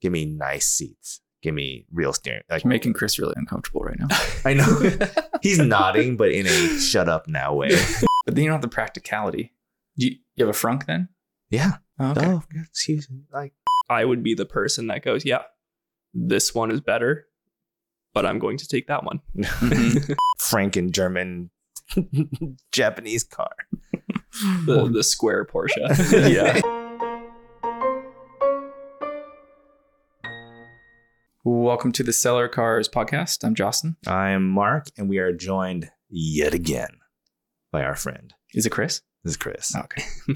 Give me nice seats. Give me real steering. Like You're making Chris really uncomfortable right now. I know he's nodding, but in a shut up now way. But then you don't have the practicality. Do you, you have a frunk then? Yeah. Oh, okay. Oh, excuse me. Like I would be the person that goes, yeah, this one is better, but I'm going to take that one. Mhm. and German Japanese car. the, the square Porsche. Yeah. Welcome to the Seller Cars podcast. I'm Jocelyn. I am Mark, and we are joined yet again by our friend. Is it Chris? This is Chris. Oh, okay.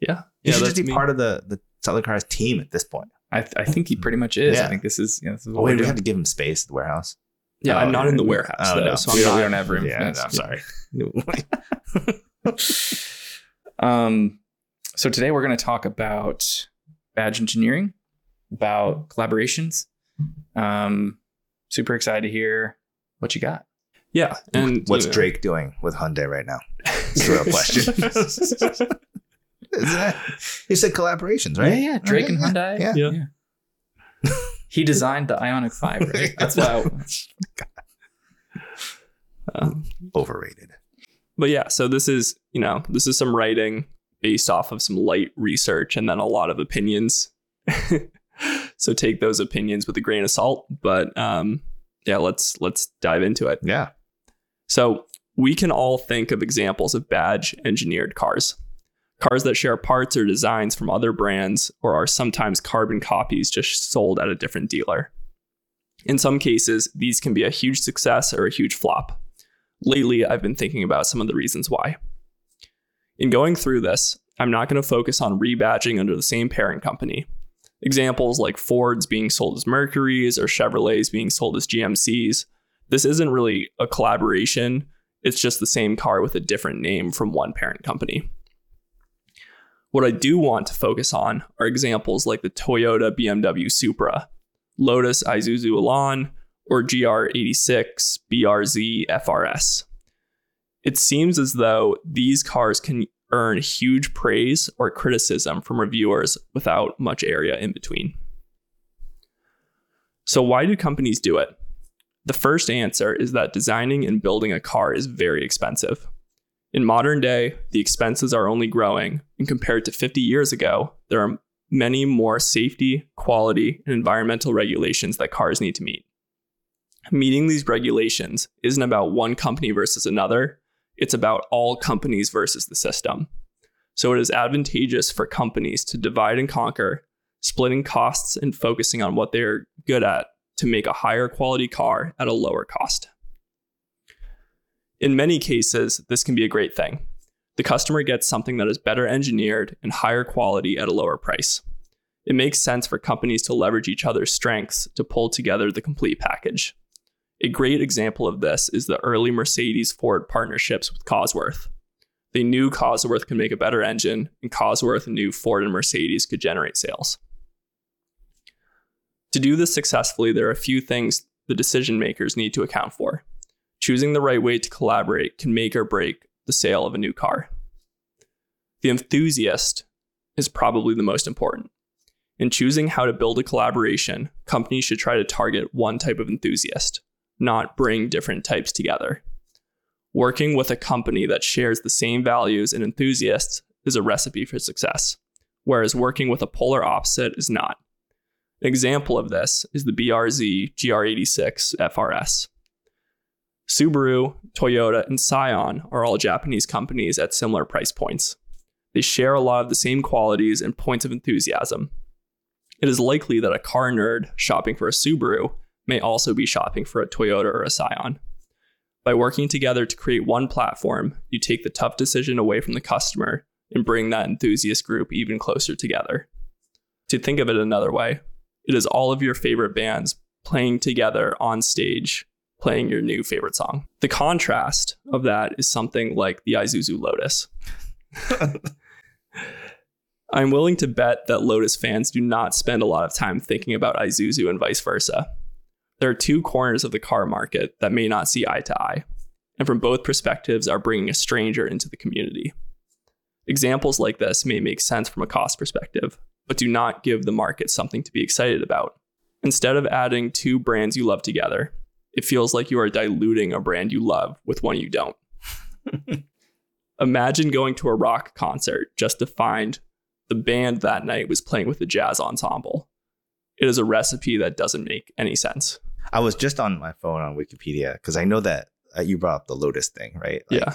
yeah. You Yeah, should just be me. part of the the Seller Cars team at this point. I, I think he pretty much is. Yeah. I think this is, yeah, this is Oh, wait, we have to give him space at the warehouse. Yeah, I'm not in the warehouse Oh, though, no. so we, don't, we don't have room. Yeah, no, I'm sorry. Um, so today we're going to talk about badge engineering, about collaborations. Um, super excited to hear what you got. Yeah, and What's you know, Drake doing with Hyundai right now? It's a real question. Isn't? You said collaborations, right? Yeah, yeah. Drake and Okay, Hyundai. Yeah. Yeah. he designed the Ioniq 5, right? That's why. um, Overrated. but yeah, so this is you know this is some writing based off of some light research and then a lot of opinions. So take those opinions with a grain of salt. But um, yeah, let's let's dive into it. Yeah. So we can all think of examples of badge engineered cars. Cars that share parts or designs from other brands or are sometimes carbon copies just sold at a different dealer. In some cases, these can be a huge success or a huge flop. Lately, I've been thinking about some of the reasons why. In going through this, I'm not going to focus on rebadging under the same parent company. Examples like Ford's being sold as Mercury's or Chevrolet's being sold as GMC's this isn't really a collaboration. It's just the same car with a different name from one parent company. What I do want to focus on are examples like the Toyota BMW Supra, Lotus Isuzu Elan, or GR86 BRZ FRS. It seems as though these cars can earn huge praise or criticism from reviewers without much area in between. So, why do companies do it? The first answer is that designing and building a car is very expensive. In modern day, the expenses are only growing, and compared to 50 years ago, there are many more safety, quality, and environmental regulations that cars need to meet. Meeting these regulations isn't about one company versus another, it's about all companies versus the system. So it is advantageous for companies to divide and conquer, splitting costs and focusing on what they're good at to make a higher quality car at a lower cost. In many cases, this can be a great thing. The customer gets something that is better engineered and higher quality at a lower price. It makes sense for companies to leverage each other's strengths to pull together the complete package. A great example of this is the early Mercedes Ford partnerships with Cosworth. They knew Cosworth could make a better engine, and Cosworth knew Ford and Mercedes could generate sales. To do this successfully, there are a few things the decision makers need to account for. Choosing the right way to collaborate can make or break the sale of a new car. The enthusiast is probably the most important. In choosing how to build a collaboration, companies should try to target one type of enthusiast, not bring different types together. Working with a company that shares the same values and enthusiasts is a recipe for success, whereas working with a polar opposite is not. An example of this is the BRZ GR86 FRS. Subaru, Toyota, and Scion are all Japanese companies at similar price points. They share a lot of the same qualities and points of enthusiasm. It is likely that a car nerd shopping for a Subaru may also be shopping for a Toyota or a Scion. By working together to create one platform, you take the tough decision away from the customer and bring that enthusiast group even closer together. To think of it another way, it is all of your favorite bands playing together on stage, playing your new favorite song. The contrast of that is something like the Isuzu Lotus. I'm willing to bet that Lotus fans do not spend a lot of time thinking about Isuzu and vice versa. There are two corners of the car market that may not see eye to eye, and from both perspectives are bringing a stranger into the community. Examples like this may make sense from a cost perspective, but do not give the market something to be excited about. Instead of adding two brands you love together, it feels like you are diluting a brand you love with one you don't. Imagine going to a rock concert just to find the band that night was playing with a jazz ensemble. It is a recipe that doesn't make any sense. I was just on my phone on Wikipedia because I know that uh, you brought up the Lotus thing, right? Like, yeah.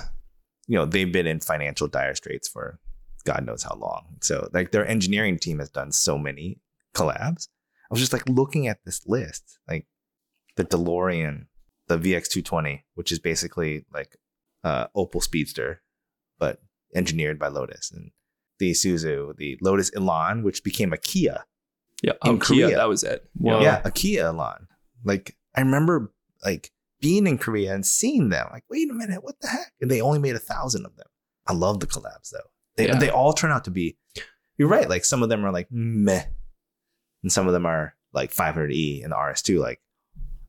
You know, they've been in financial dire straits for God knows how long. So, like, their engineering team has done so many collabs. I was just like looking at this list, like the DeLorean, the VX220, which is basically like uh, Opel Speedster, but engineered by Lotus, and the Isuzu, the Lotus Elan, which became a Kia. Yeah. In Oh, Kia, Korea. that was it. Whoa. Yeah, a Kia Elan. Like I remember like being in Korea and seeing them. Like, wait a minute, what the heck? And they only made a thousand of them. I love the collabs though. They Yeah. they all turn out to be. You're right. Like some of them are like meh, and some of them are like 500e and the RS2. Like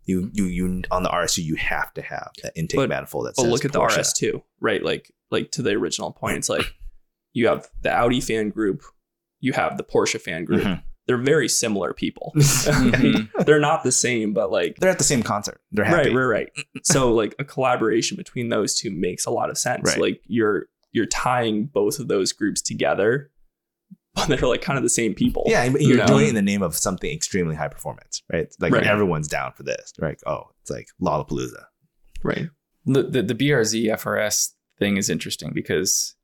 you you you on the RS2 you have to have that intake But- manifold that But look at the RS2, right? Like like to the original point, it's like you have the Audi fan group, you have the Porsche fan group. Mhm. They're very similar people. Mhm. They're not the same, but like They're at the same concert. They're happy. right, right, right. so like a collaboration between those two makes a lot of sense. Right. Like you're you're tying both of those groups together, but they're like kind of the same people. Yeah, and You you're know? doing it in the name of something extremely high performance, right? Like Right. everyone's down for this, right? Oh, it's like Lollapalooza. right. the, the the BRZ FRS thing is interesting because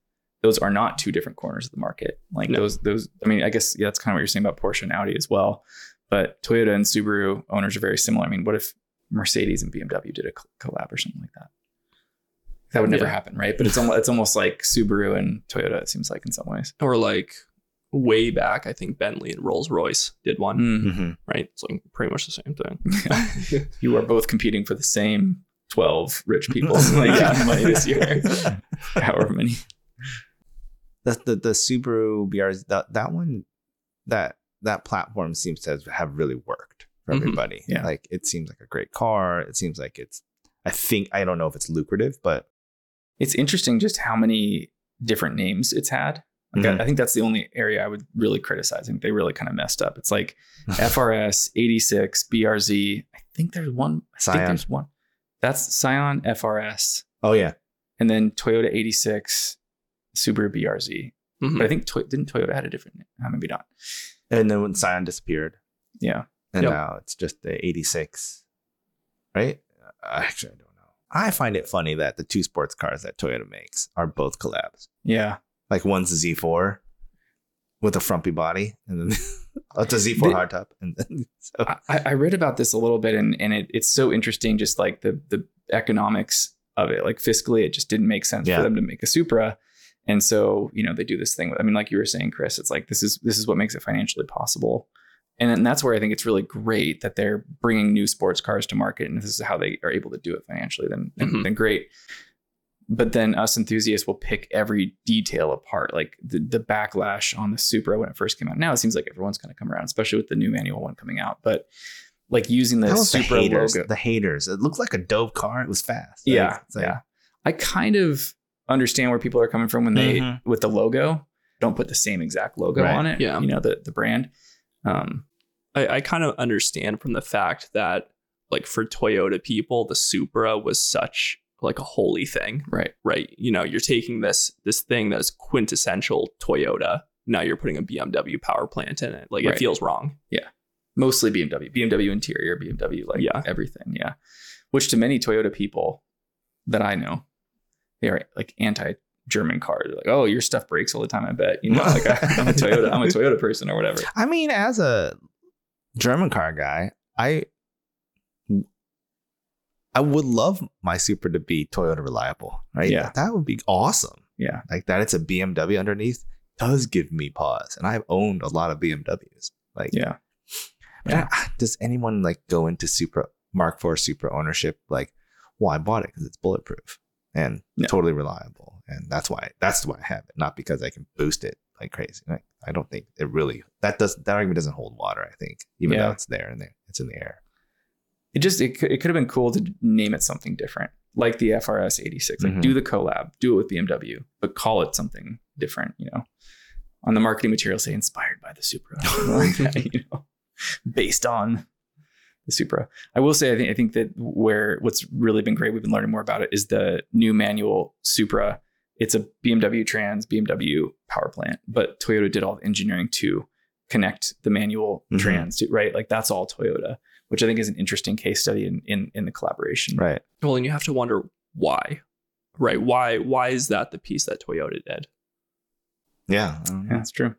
those are not two different corners of the market. Like No. those those I mean, I guess yeah, that's kind of what you're saying about Porsche and Audi as well. But Toyota and Subaru owners are very similar. I mean, what if Mercedes and BMW did a collab or something like that? That would never Yeah. happen, right? But it's almost it's almost like Subaru and Toyota. It seems like in some ways. Or like way back, I think Bentley and Rolls Royce did one. Mm. Mm-hmm. Right. It's like pretty much the same thing. You are both competing for the same twelve rich people like got money this year, however many. The, the the Subaru BRZ that that one that that platform seems to have really worked for Mhm. everybody. Yeah. Like it seems like a great car. It seems like it's I think I don't know if it's lucrative, but it's interesting just how many different names it's had. Like, Mhm. I, I think that's the only area I would really criticize. I think they really kind of messed up. It's like FRS, 86, BRZ. I think there's one. I think Scion. there's one. That's Scion, FRS, oh yeah. and then Toyota 86, Subaru BRZ. Mhm. But I think Toy- didn't Toyota had a different name? Uh, maybe not. And then when Scion disappeared, Yeah. and Yep. now it's just the 86, right? Uh, Actually, I don't know. I find it funny that the two sports cars that Toyota makes are both collabs. Yeah. Like one's a Z4 with a frumpy body, and then it's a Z4 The- hardtop, and then so I, I read about this a little bit and, and it, it's so interesting just like the the economics of it like fiscally it just didn't make sense Yeah. for them to make a supra and so you know they do this thing with, i mean like you were saying chris it's like this is this is what makes it financially possible and then that's where i think it's really great that they're bringing new sports cars to market and this is how they are able to do it financially then then, Mhm. then great but then us enthusiasts will pick every detail apart like the, the backlash on the supra when it first came out now it seems like everyone's going to come around especially with the new manual one coming out but like using the that was the supra haters. logo The haters. It looked like a dope car. It was fast. Like, yeah it's like- yeah i kind of understand where people are coming from when they Mhm. with the logo don't put the same exact logo Right. on it Yeah. you know the the brand um I, I kind of understand from the fact that like for Toyota people, the Supra was such like a holy thing, right right? You know, you're taking this this thing that is quintessential Toyota. Now you're putting a BMW power plant in it. Like Right. it feels wrong. Yeah. Mostly bmw bmw interior bmw like Yeah. everything yeah which to many toyota people that i know they are like anti german cars They're like oh your stuff breaks all the time i bet you know like I, i'm a toyota i'm a toyota person or whatever I mean, as a German car guy, I I would love my Supra to be Toyota reliable, right? Yeah. that would be awesome. yeah Like that, it's a BMW underneath does give me pause, and I've owned a lot of BMWs. Like, yeah I- does anyone like go into Supra Mark IV Supra ownership like, well, I bought it because it's bulletproof and No. totally reliable, and that's why that's why I have it, not because I can boost it like crazy. Like, I don't think it really that does that argument doesn't hold water. I think even Yeah. though it's there and there, it's in the air. it just it, could- it could have been cool to name it something different like the frs 86 like Mhm. do the collab do it with bmw but call it something different you know on the marketing material say inspired by the Supra, like that, you know, based on the Supra. I will say, I think I think that where what's really been great, we've been learning more about it, is the new manual Supra. It's a BMW Trans BMW power plant, but Toyota did all the engineering to connect the manual Mhm. Trans to right. Like that's all Toyota, which I think is an interesting case study in in, in the collaboration. Right. Well, and you have to wonder why, right? Why why is that the piece that Toyota did? Yeah. I don't know. Yeah, that's true.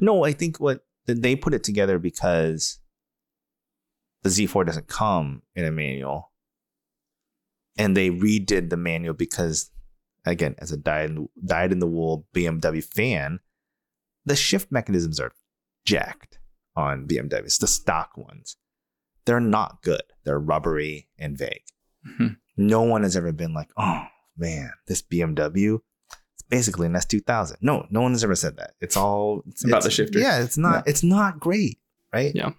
No, I think what they put it together because the Z4 doesn't come in a manual. And they redid the manual because, again, as a dyed in, dyed in the wool BMW fan, the shift mechanisms are jacked on BMWs, the stock ones. They're not good. They're rubbery and vague. Mhm. No one has ever been like, oh man, this BMW, it's basically an S2000. No, no one has ever said that. It's all it's, About it's- the shifter. Yeah, it's not. It's not great, right? Yeah.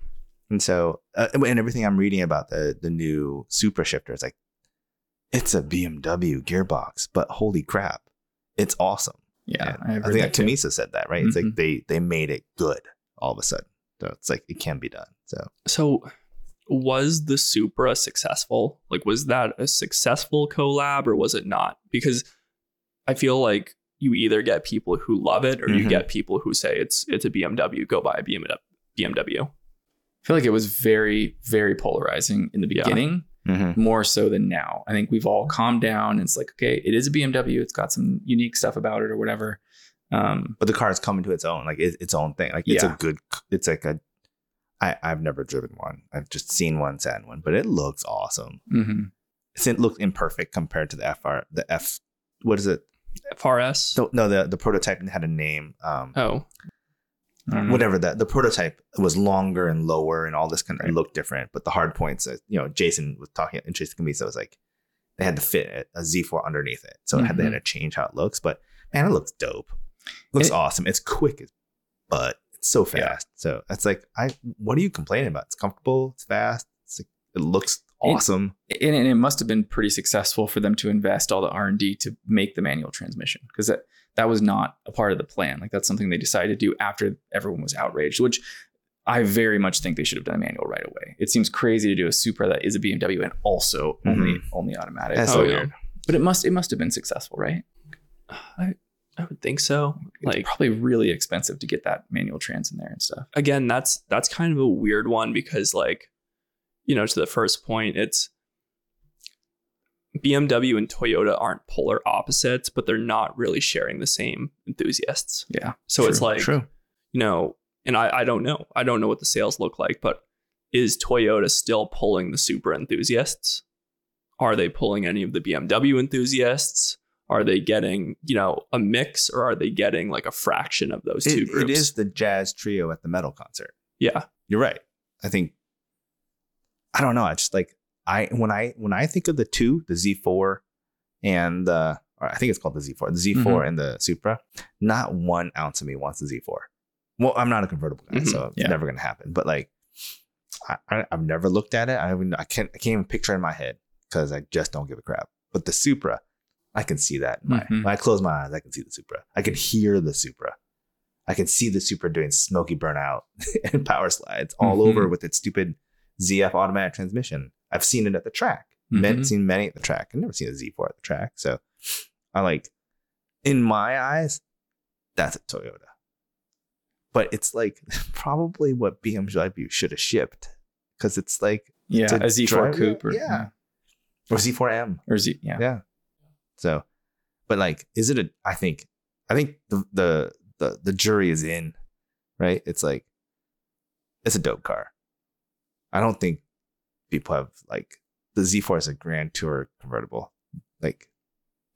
And so, uh, and everything I'm reading about the the new Supra shifter is like, it's a BMW gearbox, but holy crap, it's awesome. Yeah, I've I think too. Said that, right? It's Mhm. like they they made it good all of a sudden. So it's like it can be done. So So was the Supra successful? Like was that a successful collab or was it not? Because I feel like you either get people who love it or you Mhm. get people who say it's it's a BMW, go buy a BMW. BMW. I feel like it was very, very polarizing in the Yeah. beginning, more so than now. I think we've all calmed down. And it's like, okay, it is a BMW. It's got some unique stuff about it or whatever. Um, but the car is coming to its own, like it's its own thing. Like it's Yeah. a good. It's like a. I I've never driven one. I've just seen one, sat in one, but it looks awesome. mhm. It looked imperfect compared to the FR, the F. What is it? FRS. No, no the the prototype had a name. Um, oh, Don't whatever that the prototype was longer and lower and all this kind of Right. looked different but the hard points uh, you know jason was talking and jason Cammisa was like they had to fit a z4 underneath it. So it had, they had to change how it looks but man it looks dope. It looks It- awesome. It's quick as but it's so Yeah. fast. So it's like i what are you complaining about? It's comfortable it's fast it's like, it looks awesome. and, and it must have been pretty successful for them to invest all the r&d to make the manual transmission because that, that was not a part of the plan. Like that's something they decided to do after everyone was outraged which i very much think they should have done a manual right away. It seems crazy to do a supra that is a bmw and also mm-hmm. only only automatic. That's so yeah. weird. But it must it must have been successful right? I I would think so. it's Like probably really expensive to get that manual trans in there and stuff. Again, that's that's kind of a weird one because like, you know, to the first point, it's BMW and Toyota aren't polar opposites, but they're not really sharing the same enthusiasts. yeah So it's like true you know, and I, I don't know. I don't know what the sales look like, but is Toyota still pulling the Supra enthusiasts? Are they pulling any of the BMW enthusiasts? Are they getting, you know, a mix or are they getting like a fraction of those two it, groups? it is the jazz trio at the metal concert Yeah. you're right. I think I don't know. I just like I when I when I think of the two, the Z4 and the or I think it's called the Z4, the Z4 Mhm. and the Supra, not one ounce of me wants the Z4. Well, I'm not a convertible guy, Mhm. so it's Yeah. never gonna happen. But like I, I've never looked at it. I even I can't I can't even picture it in my head because I just don't give a crap. But the Supra, I can see that. My, Mhm. When I close my eyes, I can see the Supra. I can hear the Supra. I can see the Supra doing smoky burnout and power slides all Mhm. over with its stupid ZF automatic transmission. I've seen it at the track. Men, Mhm. seen many at the track. I've never seen a Z4 at the track. So I like, in my eyes, that's a Toyota. But it's like probably what BMW should have shipped because it's like yeah a z4 drive- coupe or yeah. or Z4M. or z yeah Yeah. So, but like, is it a? I think, I think the the the the jury is in, right? It's like, it's a dope car. I don't think people have like the Z4 is a Grand Tour convertible. Like,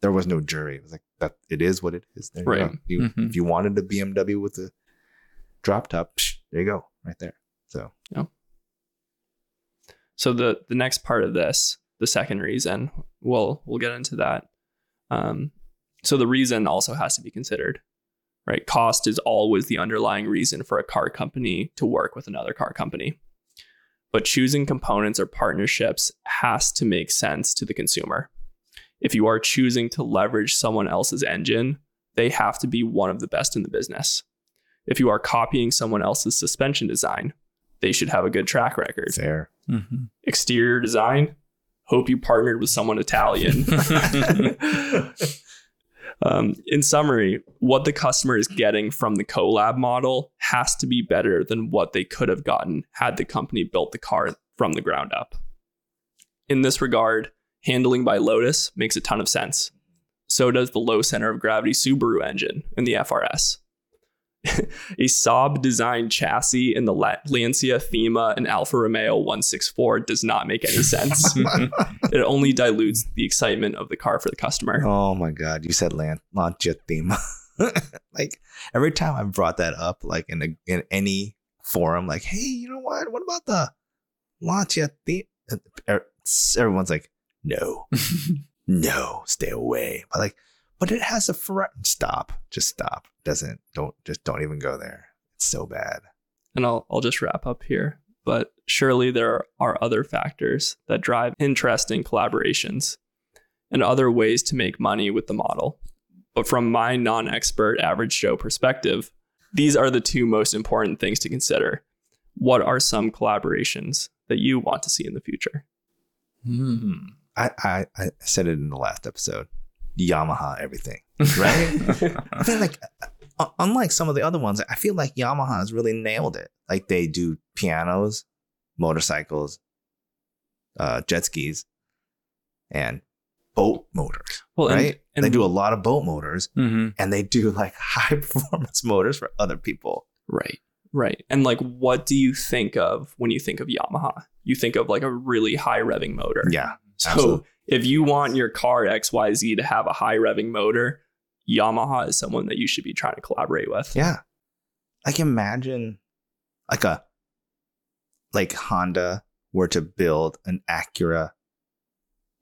there was no jury. It was like that. It is what it is. There you Right. You, Mhm. If you wanted a BMW with a drop top, psh, there you go, right there. So, yeah. So the the next part of this, the second reason, we'll we'll get into that. Um, so the reason also has to be considered, right? Cost is always the underlying reason for a car company to work with another car company. But choosing components or partnerships has to make sense to the consumer. If you are choosing to leverage someone else's engine, they have to be one of the best in the business. if you are copying someone else's suspension design, they should have a good track record. Fair. Mm-hmm. Exterior design, hope you partnered with someone Italian. um, in summary, what the customer is getting from the collab model has to be better than what they could have gotten had the company built the car from the ground up. In this regard, handling by Lotus makes a ton of sense. So does the low center of gravity Subaru engine in the FRS. A Saab designed chassis in the Lancia Thema and Alfa Romeo 164 does not make any sense. it only dilutes the excitement of the car for the customer. Oh my god, you said Lan- Lancia Thema. like every time I've brought that up, like in a, in any forum, like, hey, you know what? What about the Lancia Thema? Er, everyone's like, no, no, stay away. But like, but it has a front. Stop, just stop. Doesn't don't just don't even go there. It's so bad. And I'll I'll just wrap up here. But surely there are other factors that drive interesting collaborations and other ways to make money with the model. But from my non expert average Joe perspective, these are the two most important things to consider. What are some collaborations that you want to see in the future? Hmm. I, I, I said it in the last episode. Yamaha everything, right? I feel like, uh, unlike some of the other ones, I feel like Yamaha has really nailed it. Like they do pianos, motorcycles, uh, jet skis, and boat motors. Well, and- right? and- they do a lot of boat motors, Mm-hmm. and they do like high performance motors for other people. Right. Right. And like, what do you think of when you think of Yamaha? You think of like a really high revving motor. Yeah, So absolutely. If you want your car XYZ to have a high revving motor, Yamaha is someone that you should be trying to collaborate with. Yeah. Like imagine like a like Honda were to build an Acura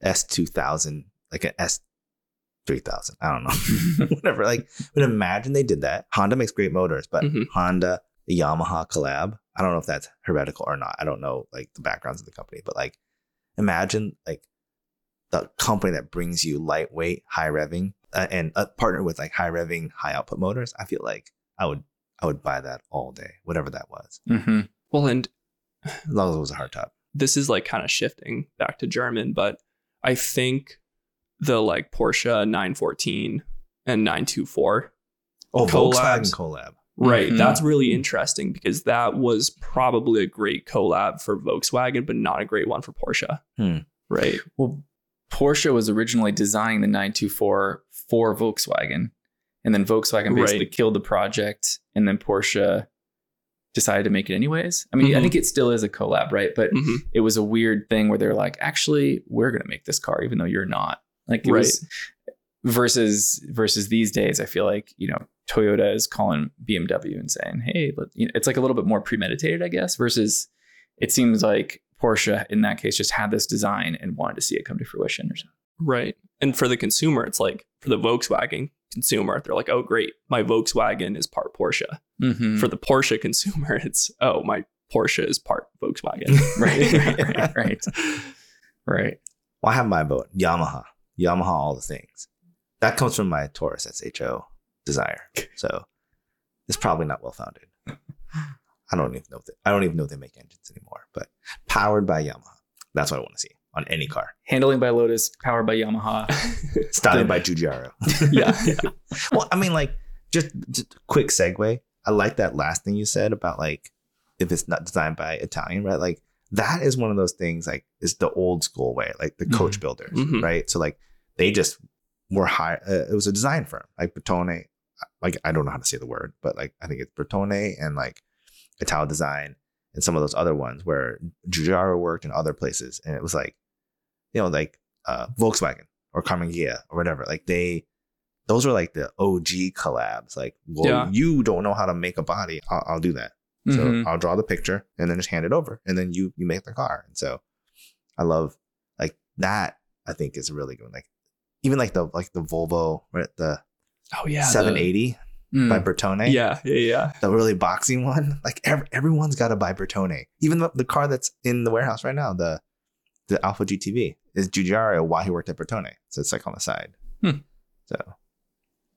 S2000, like an S3000. I don't know. Whatever. Like, but imagine they did that. Honda makes great motors, but Mhm. Honda, the Yamaha collab, I don't know if that's heretical or not. I don't know like the backgrounds of the company, but like imagine like the company that brings you lightweight, high revving, uh, and a partner with like high revving, high output motors. I feel like I would I would buy that all day, whatever that was, Mm-hmm. Well, and as long as it was a hardtop. this is like kind of shifting back to German, but I think the like Porsche 914 and 924 Oh, Collabs. Volkswagen collab. Right. Mhm. That's really interesting because that was probably a great collab for Volkswagen, but not a great one for Porsche. Hmm. Right. Well, Porsche was originally designing the 924 for Volkswagen, and then Volkswagen basically Right. killed the project, and then Porsche decided to make it anyways. I mean, I Mhm. think it still is a collab, right? But Mhm. it was a weird thing where they're like, actually, we're going to make this car, even though you're not. Like, it was versus versus these days. I feel like you know Toyota is calling BMW and saying, hey, let, you know, it's like a little bit more premeditated, I guess. Versus, it seems like Porsche in that case just had this design and wanted to see it come to fruition or something. Right. And for the consumer, it's like for the Volkswagen consumer, they're like, oh, great. My Volkswagen is part Porsche. Mm-hmm. For the Porsche consumer, it's, oh, my Porsche is part Volkswagen. right, right, right, right, right. Well, I have my boat, Yamaha. Yamaha, all the things. That comes from my Taurus SHO desire. So it's probably not well founded. I don't even know. If they, I don't even know if they make engines anymore. But powered by Yamaha. That's what I want to see on any car. Handling by Lotus, powered by Yamaha. Styling by Giugiaro. yeah. well, I mean, like, just, just quick segue. I like that last thing you said about like if it's not designed by Italian, right? Like that is one of those things. Like is the old school way, like the coach builders, Mhm. right? So like they just were high. Uh, it was a design firm, like Bertone. Like I don't know how to say the word, but like I think it's Bertone and like Ital Design and some of those other ones where Giugiaro worked in other places, and it was like, you know, like uh, Volkswagen or Karmann Ghia or whatever. Like they those were like the OG collabs. Like, well, Yeah. you don't know how to make a body. I'll, I'll do that. So Mhm. I'll draw the picture and then just hand it over, and then you you make the car. And so I love like that. I think is really good. Like even like the like the Volvo, right? The Oh, yeah. 780 Mm. by Bertone. Yeah. Yeah. Yeah. The really boxy one. Like ev- everyone's got to buy Bertone. Even the, the car that's in the warehouse right now, the the Alfa GTV, is Giugiaro while he worked at Bertone. So it's like on the side. Hmm. So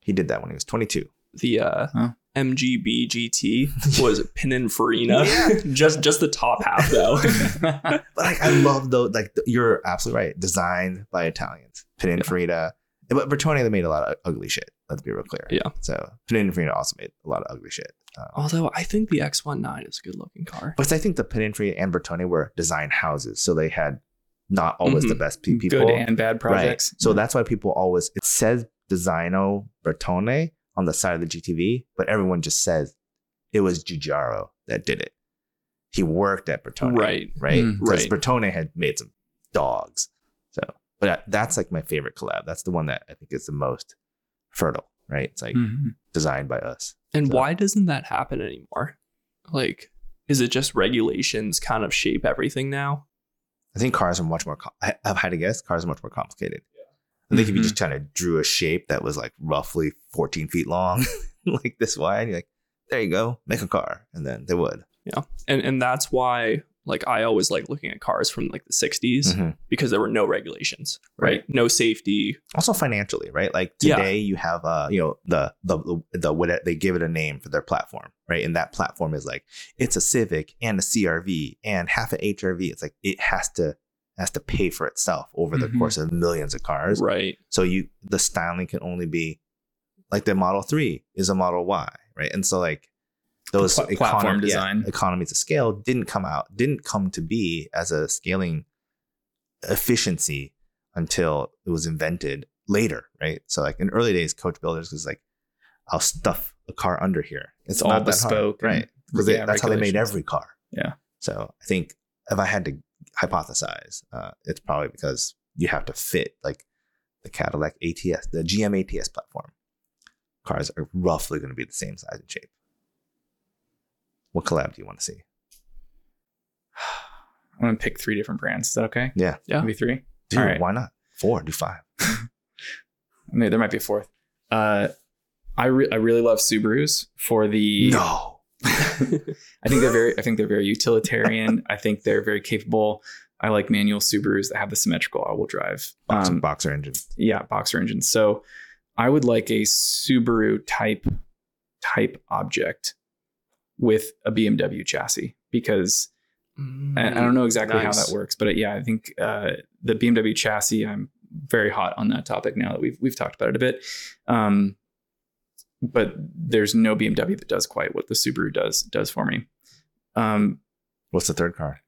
he did that when he was 22. The, uh, Huh. MGB GT was Pininfarina. Yeah. just just the top half though. But like I love though, like you're absolutely right. Designed by Italians, Pininfarina. But Bertone, they made a lot of ugly shit. Let's be real clear. Yeah. So Pininfarina also made a lot of ugly shit. Um, Although I think the X19 is a good looking car. but I think the Pininfarina and Bertone were design houses, so they had not always the Mhm. best pe- people. Good and bad projects. Right. So that's why people always it says Designo Bertone on the side of the GTV, but everyone just says it was Giugiaro that did it. He worked at Bertone. Right. Right. Mm. Because Right. Bertone had made some dogs. But that's like my favorite collab. That's the one that I think is the most fertile. Right. It's like Mhm. designed by us. And So- why doesn't that happen anymore? Like, is it just regulations kind of shape everything now? I think cars are much more. Com- I, I've had to guess cars are much more complicated. I think if you Mhm. just kind of drew a shape that was like roughly 14 feet long, like this wide, you're like, there you go, make a car, and then they would. Yeah. And and that's why like I always like looking at cars from like the 60s Mhm. because there were no regulations, right? Right. No safety. Also financially, right? Like Yeah. today, you have uh, you know, the the the, the what they give it a name for their platform, right? And that platform is like it's a Civic and a CRV and half an HRV. It's like it has to has to pay for itself over the Mhm. course of millions of cars. Right. So you the styling can only be like the Model 3 is a Model Y, right? And so like those Pla- platform econom- yeah, economies of scale didn't come out, didn't come to be as a scaling efficiency until it was invented later, right? So like in early days, coach builders was like, I'll stuff a car under here. It's, all not that hard, bespoke right? Because yeah, that's how they made every car. Yeah. So I think if I had to hypothesize, uh, it's probably because you have to fit like the Cadillac ATS, the GM ATS platform. Cars are roughly going to be the same size and shape. What collab do you want to see? I'm gonna pick three different brands. Is that okay? Yeah. Yeah. Maybe three. Dude, All right. why not? Four, do five. Maybe there might be a fourth. Uh, I re- I really love Subarus for the. No. I think they're very. I think they're very utilitarian. I think they're very capable. I like manual Subarus that have the symmetrical all-wheel drive. Boxer, Um, boxer engine. yeah, boxer engines. So I would like a Subaru type type object with a BMW chassis because I, I don't know exactly Nice. how that works, but uh, yeah, I think uh, the BMW chassis. I'm very hot on that topic now that we've we've talked about it a bit. Um, but there's no BMW that does quite what the Subaru does does for me. Um, What's the third car?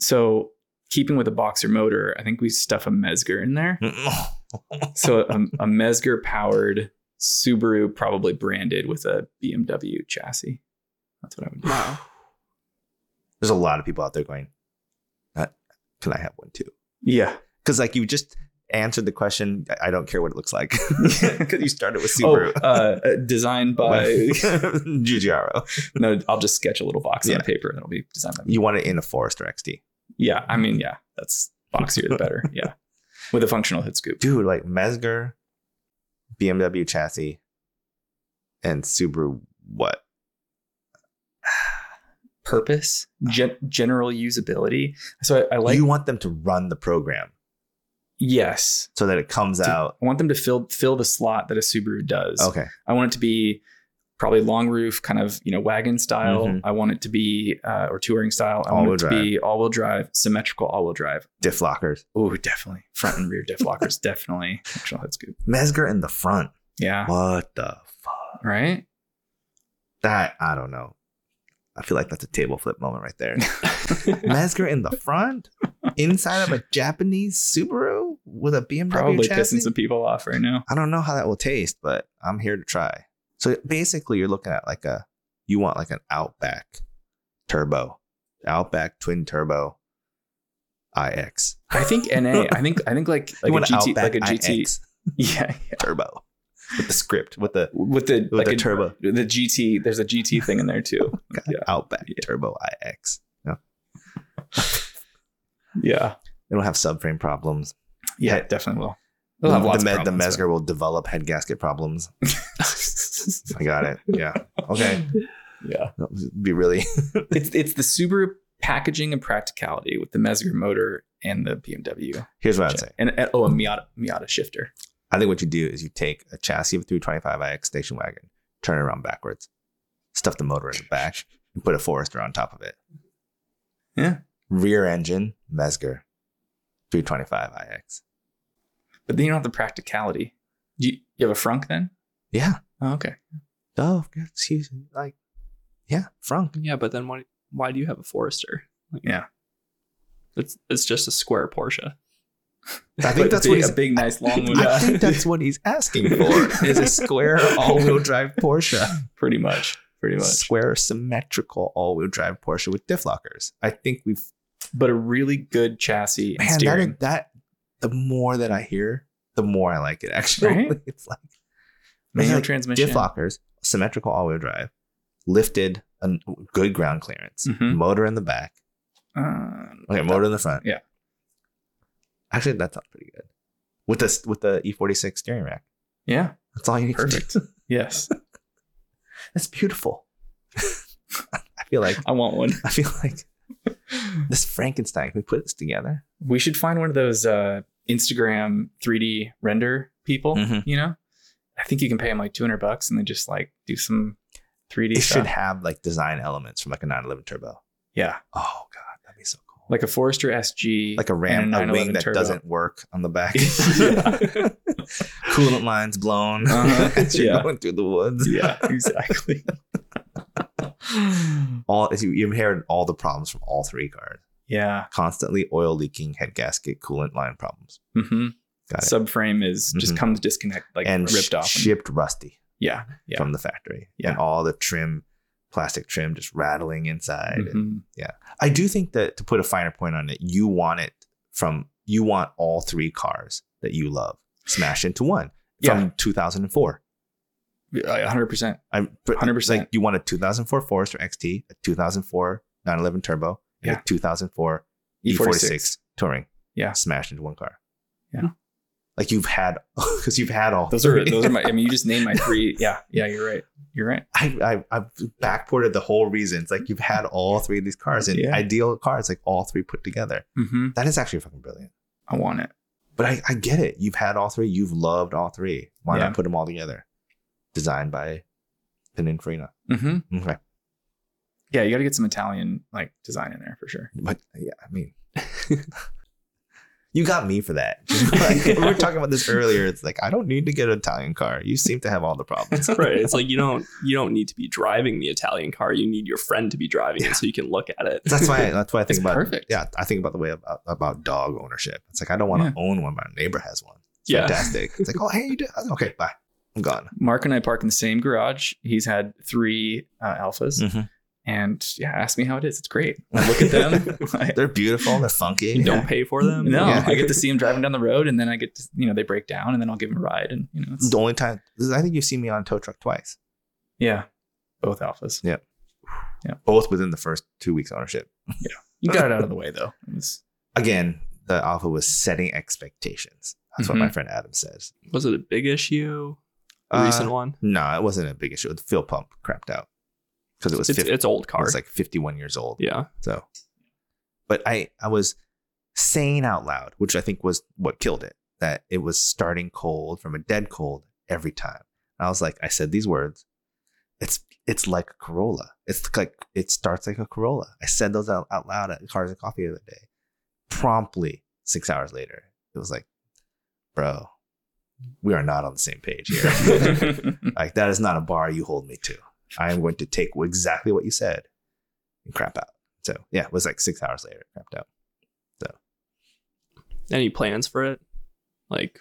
so keeping with a boxer motor, I think we stuff a Mezger in there. So a, a Mezger powered Subaru, probably branded with a BMW chassis. That's what I would do. Wow. There's a lot of people out there going, uh, can I have one too? Yeah. Because like you just answered the question, I- don't care what it looks like. Because you started with Oh, Subaru. uh, uh, designed by. Giugiaro. no, I'll just sketch a little box on Yeah. the paper and it'll be designed by me. You want it in a Forester XT. Yeah, I mean, yeah, that's boxier the better. Yeah, with a functional hood scoop. Dude, like Mezger, BMW chassis, and Subaru what? Purpose, gen- general usability. So I, I like. you want them to run the program yes, so that it comes To- out. I want them to fill fill the slot that a Subaru does. Okay. I want it to be probably long roof, kind of you know wagon style. Mhm. I want it to be uh, or touring style. I All-wheel want it to be all wheel drive, symmetrical all wheel drive. Diff lockers. Oh, definitely front and rear diff lockers. definitely functional hood scoop. Mezger in the front. Yeah. What the fuck? Right. That, I don't know. I feel like that's a table flip moment right there. Mezger in the front, inside of a Japanese Subaru with a BMW Probably chassis. pissing some people off right now. I don't know how that will taste, but I'm here to try. So basically, you're looking at like a, you want like an Outback turbo, Outback twin turbo IX. I think NA. I think I think like like a GT like a GT. IX Yeah, yeah. turbo with the script, with the With the with like the a turbo, the GT. There's a GT thing in there too. Yeah. Outback Yeah. turbo IX. Yeah. They don't have subframe problems. Yeah. Yeah. it definitely will. The, They'll have the, lots Me- of the Mezger will develop head gasket problems. I got it. Yeah. Okay. Yeah. That'd be really. It's it's the Subaru packaging and practicality with the Mezger motor and the BMW. Here's what I'd say. And, and- oh, a Miata Miata shifter. I think what you do is you take a chassis of a 325iX station wagon, turn it around backwards. stuff the motor in the back, and put a Forester on top of it. Yeah. Rear engine, Mezger, 325 IX. But then you don't have the practicality. Do you, you have a frunk then? Yeah. Oh, okay. Oh, excuse me. Like, yeah, frunk. Yeah, but then why why do you have a Forester? Like, Yeah. It's it's just a square Porsche. I think that's big, what he's a big, nice long one. I think that's what he's asking for is a square all-wheel drive Porsche. pretty much. Pretty much. Square symmetrical all-wheel drive Porsche with diff lockers. I think we've But a really good chassis man that, steering. is- that the more that I hear, the more I like it actually. Right? It's like Manual man, transmission. diff lockers, symmetrical all-wheel drive, lifted, a good ground clearance, Mhm. motor in the back, Um, okay, motor in the front. Yeah. Actually, that sounds pretty good. With this with the E46 steering rack. yeah. That's all you need Perfect. to do. Yes. That's beautiful. I feel like I want one. I feel like this Frankenstein. Can we put this together? We should find one of those uh, Instagram 3D render people. Mhm. You know, I think you can pay them like 200 bucks and they just like do some 3D It stuff. should have like design elements from like a 911 turbo. yeah, Oh god, that'd be so cool. Like a Forester SG, like a ram, and a wing that turbo. doesn't work on the back. Coolant lines blown Uh-huh. as you're Yeah. going through the woods. yeah, exactly. All you inherit all the problems from all three cars. yeah. Constantly oil leaking, head gasket, coolant line problems. hmm Got it. Subframe is just Mhm. comes disconnect, like and ripped off. and- shipped rusty yeah, yeah. from the factory. Yeah. And all the trim, plastic trim just rattling inside. And Mhm. I do think that to put a finer point on it, you want it from you want all three cars that you love smashed into one Yeah. from 2004. A hundred percent. I'm 100%. Like you want a 2004 Forester XT, a 2004 911 Turbo, and Yeah. a 2004 E46. E46 Touring. Yeah. smashed into one car. Yeah. Like you've had because you've had all Those are those are my. I mean, you just named my three. Yeah, yeah. You're right. You're right. I, I I've backported the whole reasons. Like you've had all three of these cars and Yeah. ideal cars, like all three put together. hmm That is actually fucking brilliant. I want it. But I, I get it. You've had all three. You've loved all three. Why Yeah. not put them all together? Designed by Pininfarina. hmm Okay. Yeah, you got to get some Italian like design in there for sure. But yeah, I mean, you got me for that. Like, we were talking about this earlier. It's like I don't need to get an Italian car. You seem to have all the problems. right. It's like you don't you don't need to be driving the Italian car. You need your friend to be driving Yeah. it so you can look at it. That's why. That's why I think It's about. perfect. Yeah, I think about the way about, about dog ownership. It's like I don't want to Yeah. own one. My neighbor has one. It's Yeah. fantastic. It's like, oh hey, you do. Okay, bye. I'm gone. Mark and I park in the same garage. He's had three uh, Alfas, Mhm. And yeah, ask me how it is. It's great. I look at them. They're beautiful. They're funky. You don't pay for them. no, Yeah. I get to see them driving down the road, and then I get to, you know, they break down, and then I'll give them a ride, and you know, it's, The only time I think you've seen me on a tow truck twice. yeah, both Alfas. Yeah, yeah, both within the first two weeks ownership. Yeah, you got it out of the way though. It was, Again, the Alfa was setting expectations. That's what Mhm. my friend Adam says. Was it a big issue? A Uh, recent one? No, it wasn't a big issue. The fuel pump crapped out because it was It's, 50, it's old car. was like 51 years old. yeah. So, but I I was saying out loud, which I think was what killed it, that it was starting cold from a dead cold every time. I was like, I said these words. It's it's like a Corolla. It's like it starts like a Corolla. I said those out, out loud at Cars and Coffee the other day. Promptly six hours later, it was like, bro, we are not on the same page here. like that is not a bar you hold me to. I am going to take exactly what you said and crap out. So yeah, it was like six hours later, it crapped out. So any plans for it? Like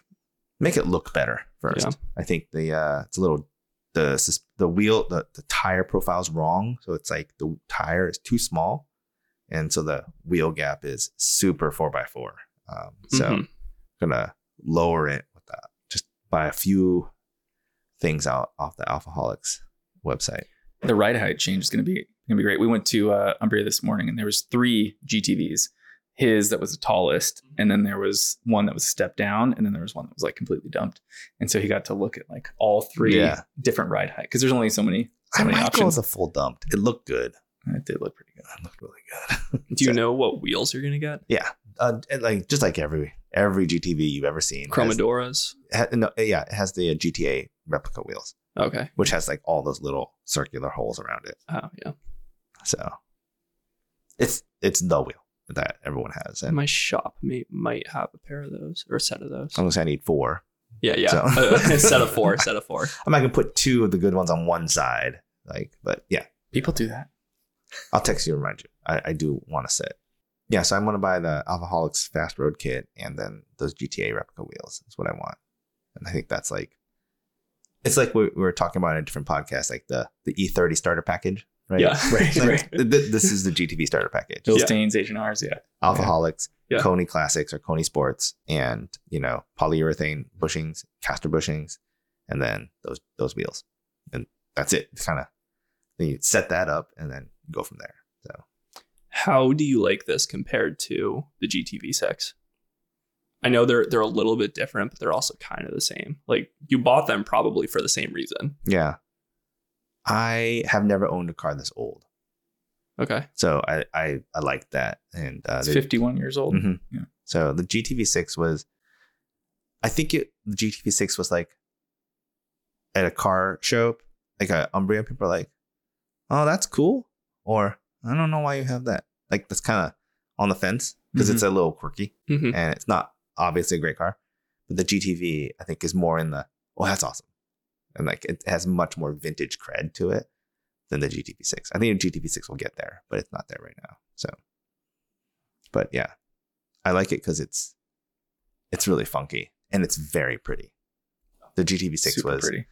Make it look better first. Yeah. I think the uh it's a little the the wheel the, the tire profile is wrong. So it's like the tire is too small. And so the wheel gap is super four by four. Um, so mhm. gonna lower it with that just by a few things out off the Alfaholics website. the ride height change is going to be going to be great. We went to uh, Umbria this morning, and there was three GTVs. His that was the tallest, and then there was one that was a step down, and then there was one that was like completely dumped. And so he got to look at like all three Yeah. different ride height because there's only so many so I many might go options. with a full dumped. It looked good. it did look pretty good. It looked really good. Do you So- know what wheels you're gonna get? Yeah, uh, like just like every every GTV you've ever seen. has- Cromodoras. no, yeah, it has the uh, GTA replica wheels. Okay. which has like all those little circular holes around it. Oh yeah. So it's it's the wheel that everyone has, and My shop may might have a pair of those or a set of those. I'm gonna say I need four. Yeah, yeah. So- a set of four. Set of four. I'm not gonna put two of the good ones on one side, like, but yeah, People do that. I'll text you and remind you. I, I do want a set. Yeah, so I'm gonna buy the Alfaholics Fast Road Kit and then those GTA replica wheels. That's what I want, and I think that's like, it's like we, we were talking about in a different podcast, like the the E30 starter package, right? Yeah. Right, Like, right. th- th- this is the GTV starter package. Bill Yeah. Staines, Agent R's, yeah. Alfaholics, Yeah. Coney Classics or Coney Sports, and you know polyurethane bushings, caster bushings, and then those those wheels, and that's it. It's kind of then you set that up and then go from there. So How do you like this compared to the GTV6? I know they're they're a little bit different, but they're also kind of the same. Like you bought them probably for the same reason. yeah, I have never owned a car this old, Okay. so I I, I like that. And uh, It's 51 years old. Mhm. Yeah. So the GTV6 was, I think it the GTV6 was like at a car show, like a Umbria. People are like, "Oh, that's cool," or "I don't know why you have that." Like that's kind of on the fence because it's a little quirky Mhm. and it's not obviously a great car. But the GTV, I think, is more in the oh, that's awesome, and like it has much more vintage cred to it than the GTV6. I think the GTV6 will get there, but it's not there right now. So, but yeah, I like it because it's it's really funky and it's very pretty. The GTV6 Super was pretty.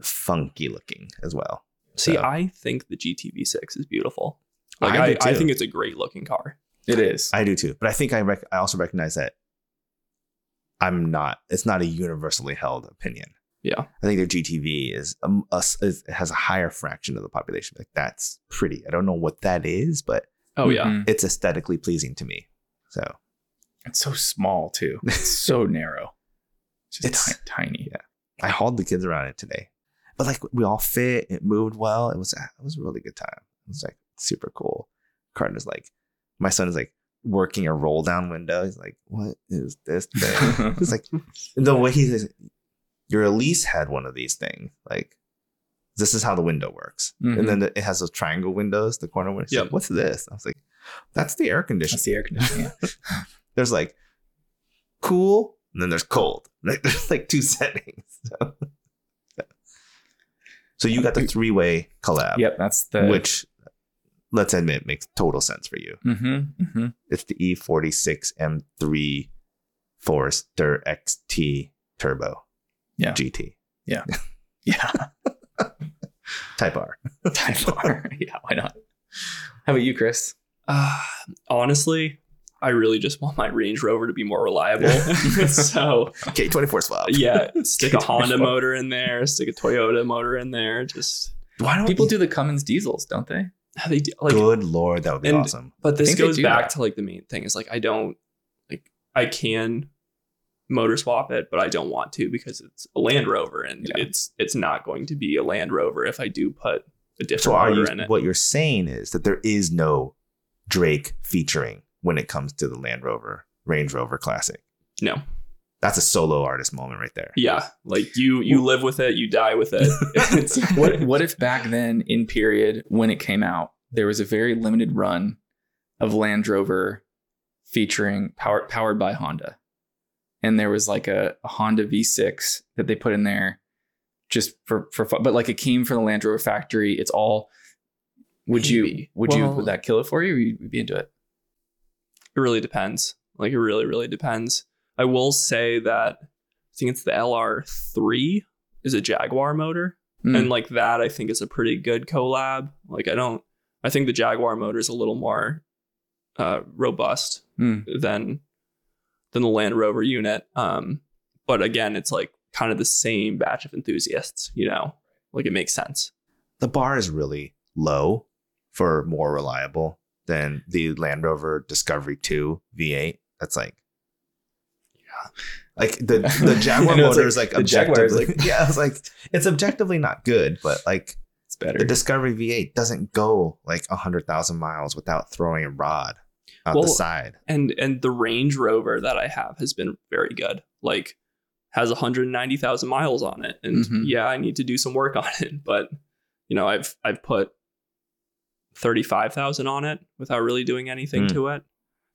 funky looking as well. See, So- I think the GTV6 is beautiful. Like I I, I, think it's a great looking car. It is. I do too, but I think I rec- I also recognize that I'm not. It's not a universally held opinion. Yeah. I think their GTV is, um, a s is has a higher fraction of the population. Like that's pretty. I don't know what that is, but Oh yeah. Mhm. it's aesthetically pleasing to me. So It's so small, too. It's so narrow. Just It's- ti- tiny. yeah. I hauled the kids around it today, but like we all fit. It moved well. It was it was a really good time. It was like super cool. Carter's like, my son is like working a roll down window. He's like, what is this thing? It's like the way he says, your Elise had one of these things. Like, this is how the window works. Mhm. And then the- it has those triangle windows, the corner windows. He's Yep. Like, What's this? I was like, that's the air conditioning. That's the air conditioning. There's like cool, and then there's cold. Like, there's like two settings. So, so you got the three way collab, yep, that's the. which let's admit it makes total sense for you. Mm-hmm, mm-hmm. It's the E E46 M3 Forester XT Turbo. Yeah. GT. Yeah. Yeah. Type R. Type R. yeah, why not? How about you, Chris? Uh, honestly, I really just want my Range Rover to be more reliable. so K24 swap. yeah, stick a K24. Honda motor in there, stick a Toyota motor in there. Just Why don't People you- do the Cummins diesels, don't they? They do, like Good lord, that would be and- awesome. But this goes back that. to like the main thing is like I don't like I can motor swap it, but I don't want to because it's a Land Rover and Yeah. it's it's not going to be a Land Rover if I do put a different So motor you in it. what you're saying is that there is no Drake featuring when it comes to the Land Rover Range Rover Classic. no. That's a solo artist moment right there. Yeah. Like you you live with it, you die with it. What What if back then, in period, when it came out, there was a very limited run of Land Rover featuring powered powered by Honda, and there was like a, a Honda V6 that they put in there just for for fun, but like it came from the Land Rover factory. It's all. Would you Maybe. would you Well- would that kill it for you? Or you'd be into it? it really depends. Like it really, really depends. I will say that I think it's the LR3 is a Jaguar motor. Mm. and like that i think is a pretty good collab like i don't i think the jaguar motor is a little more uh robust Mm. than than the land rover unit um but again it's like kind of the same batch of enthusiasts you know like it makes sense The bar is really low for more reliable than the Land Rover Discovery 2 V8. That's like yeah. Like the the Jaguar know, motor like- is like the Jaguar is objectively yeah, it's like it's objectively not good, but like It's better. the Discovery V8 doesn't go like 100,000 miles without throwing a rod out Well, the side. and and the range rover that i have has been very good like has 190,000 miles on it. And Mhm. yeah, I need to do some work on it, but you know, I've I've put 35,000 on it without really doing anything Mm. to it.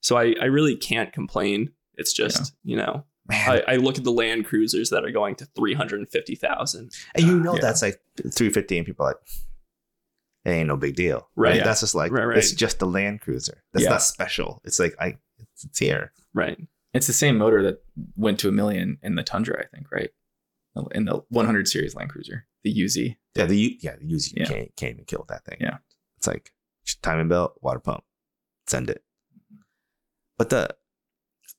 So I I really can't complain. It's just, you know, Man, I, I look at the Land Cruisers that are going to 350,000. and you know Yeah. that's like 350, and people are like, it ain't no big deal, Right. right? Yeah. That's just like Right, right. it's just the Land Cruiser. That's Yeah. not special. It's like I, it's, it's here. Right. It's the same motor that went to a million in the Tundra, I think, right? In the 100 series Land Cruiser, the UZ. Yeah, the U- yeah the UZ Yeah. can't can't even kill that thing. Yeah. it's like timing belt, water pump, send it. But the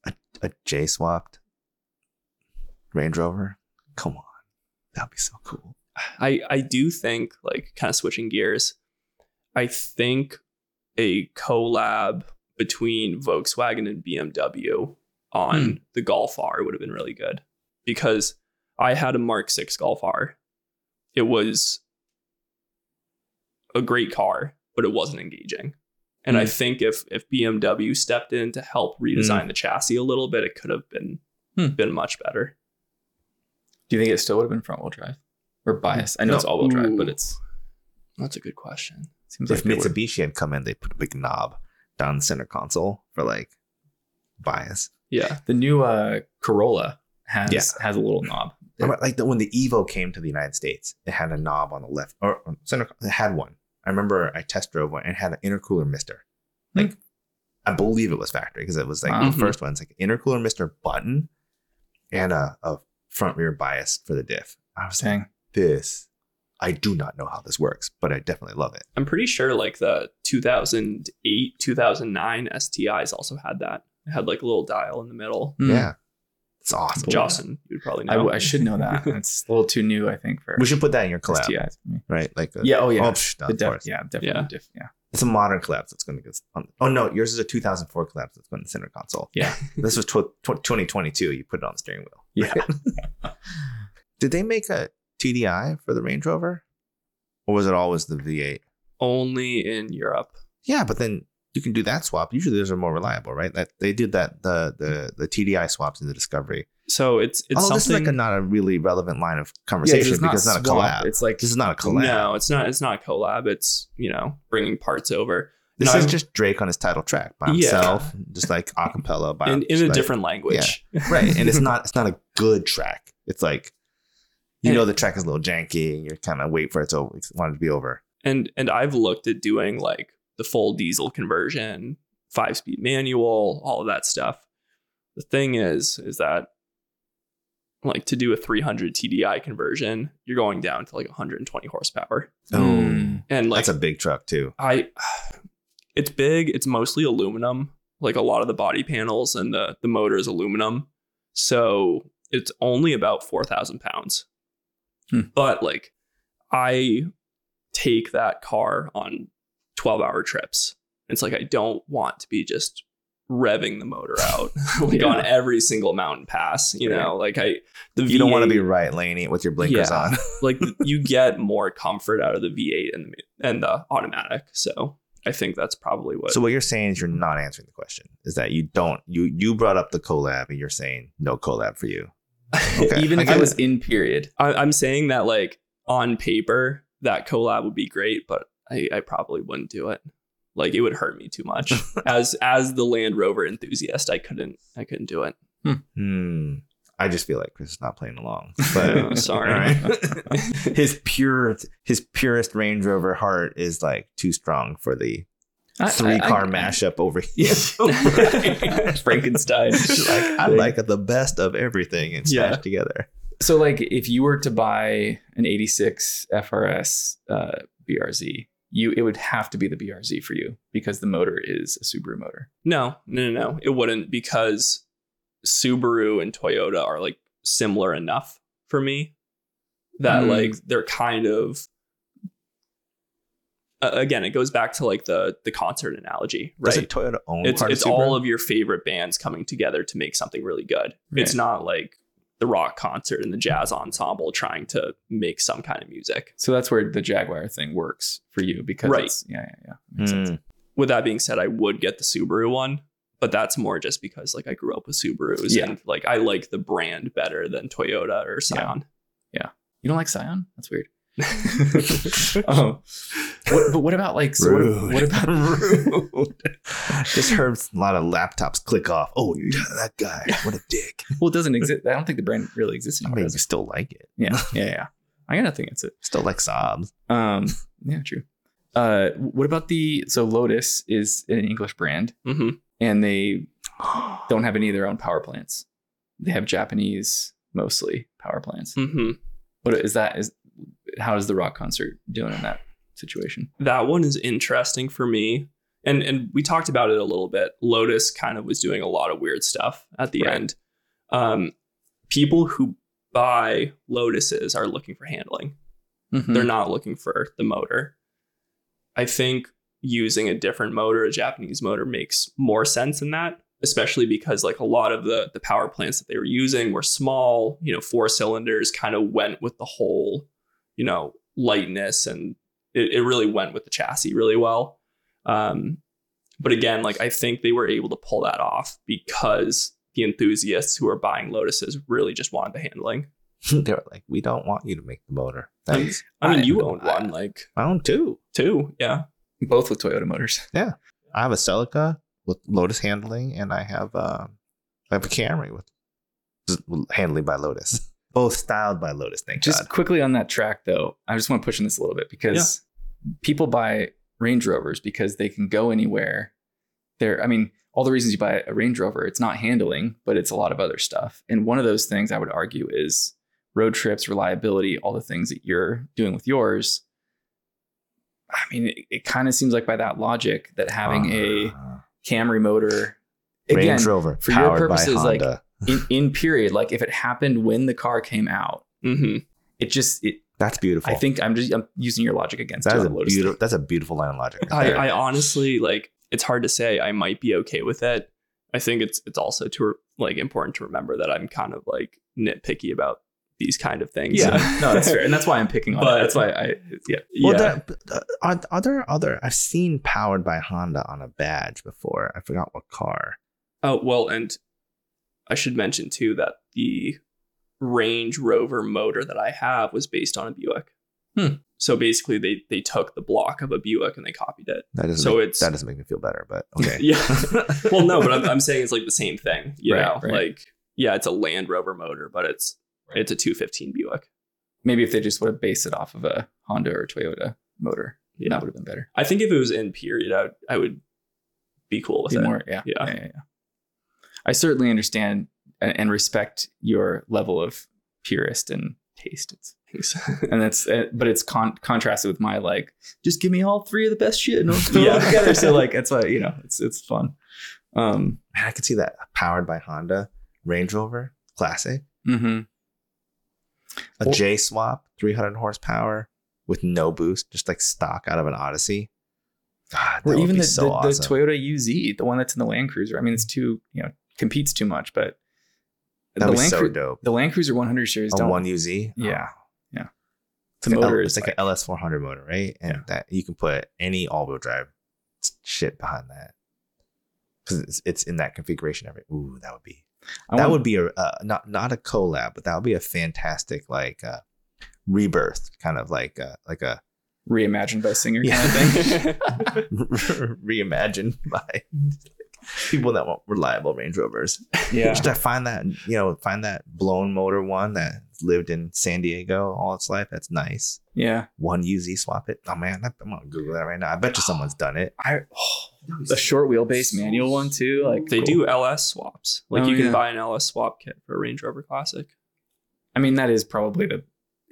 a, a J swapped Range Rover, come on, that'd be so cool. I I do think like kind of switching gears. I think a collab between Volkswagen and BMW on Hmm. the Golf R would have been really good because I had a Mark 6 Golf R. It was a great car, but it wasn't engaging. And I Hmm. think if if BMW stepped in to help redesign the chassis a little bit, it could have been Hmm. been much better. Do you think it still would have been front wheel drive or bias? I know No. it's all wheel drive, but it's That's a good question. seems If like they would- Mitsubishi had come in, they put a big knob down the center console for like bias. Yeah. the new uh, Corolla has Yeah. has a little knob. Remember, like the, when the Evo came to the United States, it had a knob on the left or on center. It had one. I remember I test drove one and had an intercooler mister. Like I believe it was factory because it was like the first one. It's like intercooler mister button and a, a front rear bias for the diff. I was like, this. I do not know how this works, but I definitely love it. I'm pretty sure like the 2008, 2009 STIs also had that. It had like a little dial in the middle. Hmm. Yeah, it's awesome. Jocelyn, you would probably I, know. w- I should know that. It's a little too new, I think, for We should put that in your collab, STIs. right? Like the, Yeah. Oh yeah. Oh, psh, the def- yeah, definitely. Yeah. Diff, yeah. It's a modern collapse that's going to go on. Oh no, yours is a 2004 collapse that's going to the center console. Yeah. this was tw- tw- 2022. You put it on the steering wheel. Yeah. Did they make a TDI for the Range Rover, or was it always the V8? Only in Europe. Yeah, but then you can do that swap. Usually those are more reliable, right? That they did that the the the TDI swaps in the Discovery. So it's it's Although this is like a, not a really relevant line of Yeah, conversation it's because it's not a collab. It's like this is not a collab. no, it's not. It's not a collab. It's you know bringing parts over. this No, is I've- just Drake on his title track by Yeah. himself, just like acapella by in, in a like- different language. right and it's not it's not a good track it's like you And- know the track is a little janky and you're kind of wait for it to want it to be over and and I've looked at doing like the full diesel conversion, five speed manual, all of that stuff. The thing is, is that like to do a 300 TDI conversion, you're going down to like 120 horsepower, Mm. and like that's a big truck too I, it's big. It's mostly aluminum. Like a lot of the body panels and the the motor is aluminum, so it's only about four thousand pounds. Hmm. But like, I take that car on twelve hour trips. It's like I don't want to be just revving the motor out like Yeah. on every single mountain pass. You know, like I the you don't want to be right laning it with your blinkers Yeah. on like you get more comfort out of the V8 and the, and the automatic. So I think that's probably what. so what you're saying is you're not answering the question is that you don't you you brought up the collab and you're saying no collab for you Okay. Even I if get it was in period. I, I'm saying that like on paper that collab would be great, but I, I probably wouldn't do it. Like it would hurt me too much. as as the Land Rover enthusiast, I couldn't I couldn't do it. hmm I just feel like Chris is not playing along but Oh, sorry. all right. his pure his purest Range Rover heart is like too strong for the I- three I- car I- mashup over here Yeah. Frankenstein. like I like the best of everything and smashed Yeah. together. So, like, if you were to buy an '86 FRS uh, BRZ, you it would have to be the BRZ for you because the motor is a Subaru motor. No, no, no, no. It wouldn't because Subaru and Toyota are like similar enough for me that Mm. like they're kind of uh, again, it goes back to like the the concert analogy, right? Doesn't Toyota own it's it's all of your favorite bands coming together to make something really good. It's not like the rock concert and the jazz ensemble trying to make some kind of music. So that's where the Jaguar thing works for you because Right. it's, yeah, yeah, yeah. Makes sense. Mm. With that being said, I would get the Subaru one, but that's more just because like I grew up with Subarus Yeah. and like I like the brand better than Toyota or Scion. Yeah. You don't like Scion? That's weird. Um, what, but what about like so what, what about rude? Just heard a lot of laptops click off. Oh, that guy, what a dick. well it doesn't exist. I don't think the brand really exists I anymore mean, you it? still like it. yeah. Yeah yeah. I gotta think it's it. Still like Saabs. um yeah true. Uh what about the so Lotus is an English brand hmm and they don't have any of their own power plants. They have Japanese mostly power plants. Hmm what is that is how is the rock concert doing in that situation That one is interesting for me. And and we talked about it a little bit. Lotus kind of was doing a lot of weird stuff at the Right. end. Um, people who buy Lotuses are looking for handling. Mhm. They're not looking for the motor. I think using a different motor, a Japanese motor, makes more sense in that, especially because like a lot of the the power plants that they were using were small, you know, four cylinders, kind of went with the whole, you know, lightness and it, it really went with the chassis really well. Um, but again, like I think they were able to pull that off because the enthusiasts who are buying Lotuses really just wanted the handling. they were like, we don't want you to make the motor. Thanks. I mean, I- you own one, like I own two. two, yeah. both with Toyota motors Yeah. I have a Celica with Lotus handling, and I have uh, I have a Camry with handling by Lotus. Both styled by Lotus. Thank Just God. quickly on that track, though, I just want to push on this a little bit because people buy Range Rovers because they can go anywhere. There, I mean, all the reasons you buy a Range Rover, it's not handling, but it's a lot of other stuff. And one of those things I would argue is road trips, reliability, all the things that you're doing with yours. I mean, it, it kind of seems like by that logic that having a Uh, Camry motor, again, Range Rover for your purposes, like. In, in period, like if it happened when the car came out, hmm it just it That's beautiful. I think I'm just I'm using your logic against that it is a Lotus beautiful. That's a beautiful line of logic. right I. I honestly like it's hard to say I might be okay with it. I think it's it's also to like important to remember that I'm kind of like nitpicky about these kind of things. Yeah, no, that's fair, and that's why I'm picking on But- it. That's why I yeah. Well, yeah. there, uh, are, are there other? I've seen powered by Honda on a badge before. I forgot what car. Oh well, and I should mention too that the Range Rover motor that I have was based on a Buick. Hmm. So basically, they they took the block of a Buick and they copied it. That doesn't. So make, it's- that doesn't make me feel better, but okay. Yeah. well, no, but I'm, I'm saying it's like the same thing. You Right, know, right. like yeah, it's a Land Rover motor, but it's it's a 215 Buick. Maybe if they just would have based it off of a Honda or Toyota motor, Yeah. that would have been better. I think if it was in period, I would, I would be cool with Be it. more, yeah, Yeah. yeah, yeah, yeah. I certainly understand and, respect your level of purist and taste. It's and that's uh, but it's con- contrasted with my like just give me all three of the best shit and I'll throw it Yeah. together. So like that's why you know it's it's fun. Um, Man, I could see that powered by Honda Range Rover Classic, mhm. a Well- J swap, 300 horsepower with no boost, just like stock out of an Odyssey. God, or even the, so the, awesome. the Toyota UZ, the one that's in the Land Cruiser. I mean, it's too you know competes too much, but That'd the Land so Cru- dope. the Land Cruiser 100 series A one UZ. Yeah. Oh. Yeah. It's the like, a L- motor it's like like, an LS 400 motor, right? And Yeah. that you can put any all-wheel drive shit behind that because it's, it's in that configuration. Every ooh, that would be I that want- would be a uh, not not a collab, but that would be a fantastic like uh, rebirth, kind of like uh, like a reimagined by Singer Yeah. kind of thing. reimagined by people that want reliable Range Rovers. yeah. Should I find that you know find that blown motor one that lived in San Diego all its life? That's nice. Yeah. One UZ swap it. Oh man, I'm gonna Google that right now. I bet you someone's done it. I the short wheelbase manual one too. Like They cool. do LS swaps. Like Oh, you can yeah. buy an LS swap kit for a Range Rover Classic. I mean, that is probably the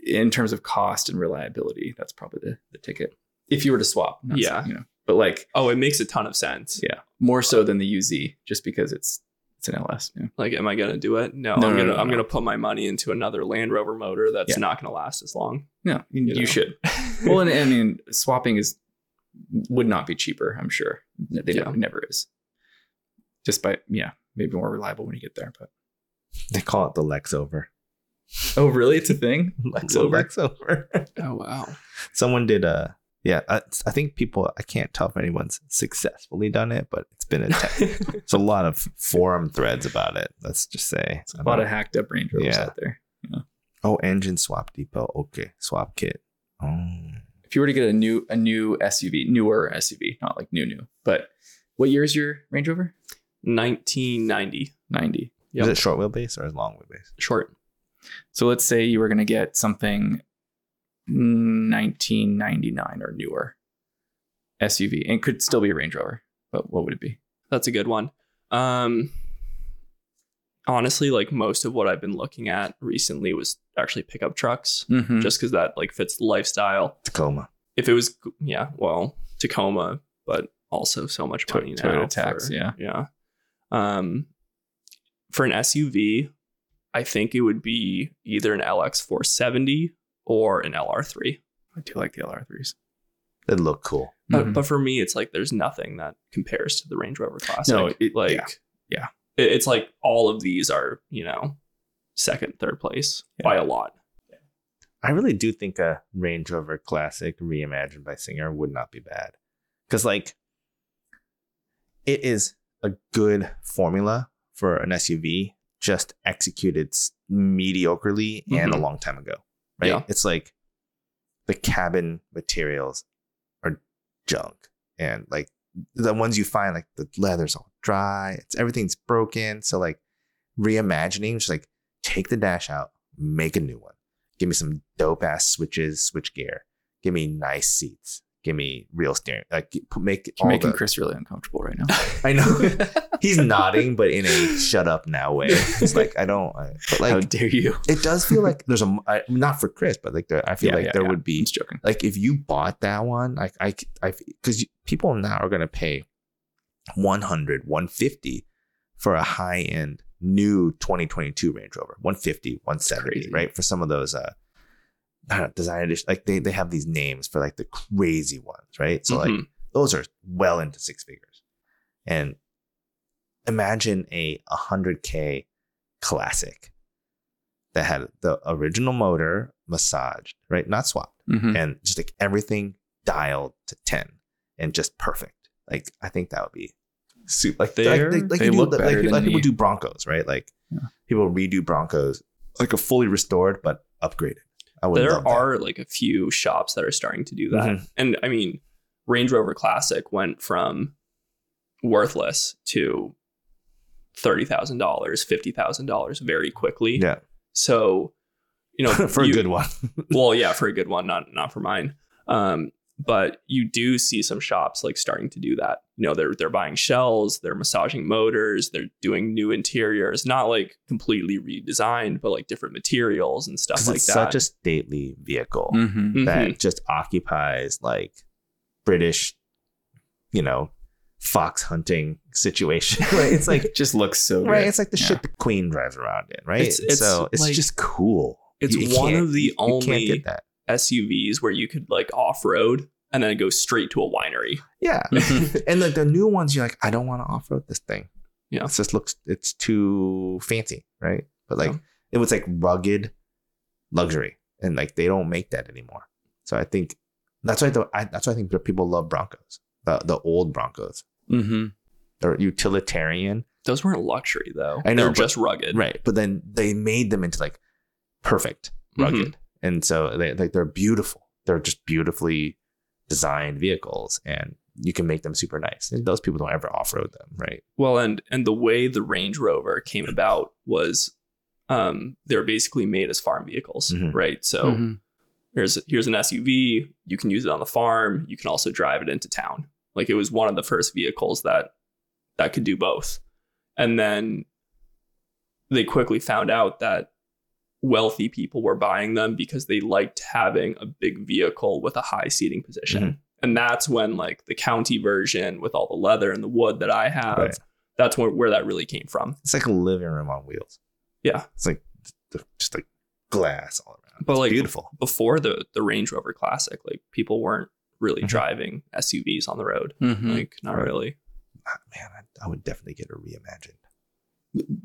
in terms of cost and reliability. That's probably the, the ticket. If you were to swap, Yeah. saying, you know, but like Oh, it makes a ton of sense. yeah, more so than the UZ, just because it's it's an LS. Yeah. Like, am I gonna do it? No, No, I'm no, gonna no, I'm no. gonna put my money into another Land Rover motor that's Yeah. not gonna last as long. No, you, You you know. should. Well, and I mean, swapping is would not be cheaper. I'm sure they Yeah. never, never is. Just by yeah, maybe more reliable when you get there. But They call it the Lex over. oh, really? It's a thing. Lex over? Lex over. oh wow. Someone did a Yeah, I, I think people. I can't tell if anyone's successfully done it, but it's been a. It's a lot of forum threads about it. Let's just say a lot of hacked up Range Rovers Yeah. out there. Oh, engine swap depot. Okay, swap kit. Oh, If you were to get a new a new SUV, newer SUV, not like new new, but what year is your Range Rover? 1990. 90. Yep. is it short wheelbase or is long wheelbase? Short. So let's say you were going to get something 1999 or newer SUV and it could still be a Range Rover, but what would it be? That's a good one. Um, honestly, like most of what I've been looking at recently was actually pickup trucks, Mm-hmm. just because that like fits the lifestyle. Tacoma. If it was, yeah, well, Tacoma, but also so much To- money now. Toyota tax, for- yeah. yeah. Um, for an SUV, I think it would be either an LX 470 or an LR3. I do like the LR3s. They look cool. But, Mhm. but for me, it's like there's nothing that compares to the Range Rover Classic. No, it- like, yeah, yeah. It, it's like all of these are, you know, second, third place Yeah. by a lot. I really do think a Range Rover Classic reimagined by Singer would not be bad. Because, like, it is a good formula for an SUV, just executed s- mediocrely and a Mhm. long time ago. Right? Yeah. It's like the cabin materials are junk. And, like, the ones you find, like, the leather's all dry, it's everything's broken. So, like, reimagining, just like, take the dash out, make a new one. Give me some dope ass switches, switch gear. Give me nice seats. Give me real steering. Like make You're making the- Chris really uncomfortable right now. I know he's nodding, but in a shut up now way. It's like I don't. I, but How dare you? it does feel like there's a I, not for Chris, but like there, I feel Yeah, like yeah, there yeah. would be just joking. like if you bought that one, like I I because people now are gonna pay 100, 150 for a high end new 2022 Range Rover, 150, 170, Crazy. right? For some of those uh I don't know, design edition, like they they have these names for like the crazy ones, right? So like Mhm. those are well into six figures. And imagine a 100k classic that had the original motor massaged, right? Not swapped Mhm. and just like everything dialed to 10 and just perfect. Like I think that would be super like They're- like, like they do, like, like, people do Broncos, right? Like Yeah. people redo Broncos like a fully restored but upgraded. I would there are like a few shops that are starting to do that. Mhm. And I mean, Range Rover Classic went from worthless to $30,000, $50,000 very quickly. yeah So, you know, for you- a good one. well, yeah, for a good one, not not for mine. Um, but you do see some shops like starting to do that. You know, they're they're buying shells, they're massaging motors, they're doing new interiors, not like completely redesigned, but like different materials and stuff like it's that. such a stately vehicle Mhm. Mhm. that just occupies like British, you know, fox hunting situation. right? It's like just looks so good. right. It's like the Yeah. shit the queen drives around in, right? It's- it's so it's like- just cool. it's You- you one of the you- you only- can't get that. SUVs where you could like off road and then go straight to a winery. Yeah, Mhm. and like the new ones, you're like, I don't want to off road this thing. Yeah. it just looks it's too fancy, right? But like Yeah. it was like rugged luxury, and like they don't make that anymore. So I think that's why the, I, that's why I think people love Broncos, the the old Broncos. Mhm. They're utilitarian, Those weren't luxury though. I know, They're just rugged. right? But then they made them into like perfect rugged, and so they like they're beautiful. They're just beautifully designed vehicles, and you can make them super nice. And those people don't ever off road them, right? Well, and and the way the Range Rover came about was um they're basically made as farm vehicles, Mhm. right? So Mhm. here's here's an SUV, you can use it on the farm, you can also drive it into town. Like it was one of the first vehicles that that could do both. And then they quickly found out that wealthy people were buying them because they liked having a big vehicle with a high seating position. Mhm. And that's when like the county version with all the leather and the wood that I have, Right. that's where, where that really came from. It's like a living room on wheels. Yeah. It's like just like glass all around. But It's like beautiful. before the the Range Rover Classic, like people weren't really Mhm. driving SUVs on the road. Mhm. Like not Right. really. Ah, Man, I, I would definitely get a reimagined.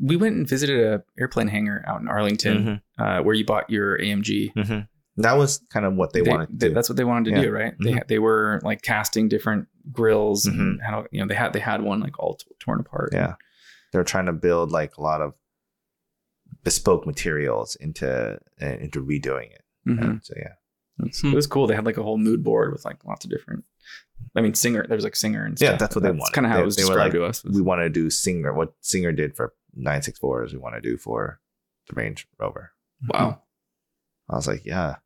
We went and visited a airplane hangar out in Arlington, uh, where you bought your AMG. Mhm. That was kind of what they, wanted to they- do. That's what they wanted to Yeah. do, right? They Mhm. had they were like casting different grills and Mhm. had you know they had they had one like all t- torn apart. Yeah. They're trying to build like a lot of bespoke materials into uh, into redoing it. Mhm. So yeah. It's- Hmm. It was cool. They had like a whole mood board with like lots of different. I mean, singer. There was like singer and Yeah, stuff. that's what they wanted. kind of how They- it was they were described like, to us. was- We want to do Singer. What Singer did for 964s, we want to do for the Range Rover. Wow. I was like, yeah,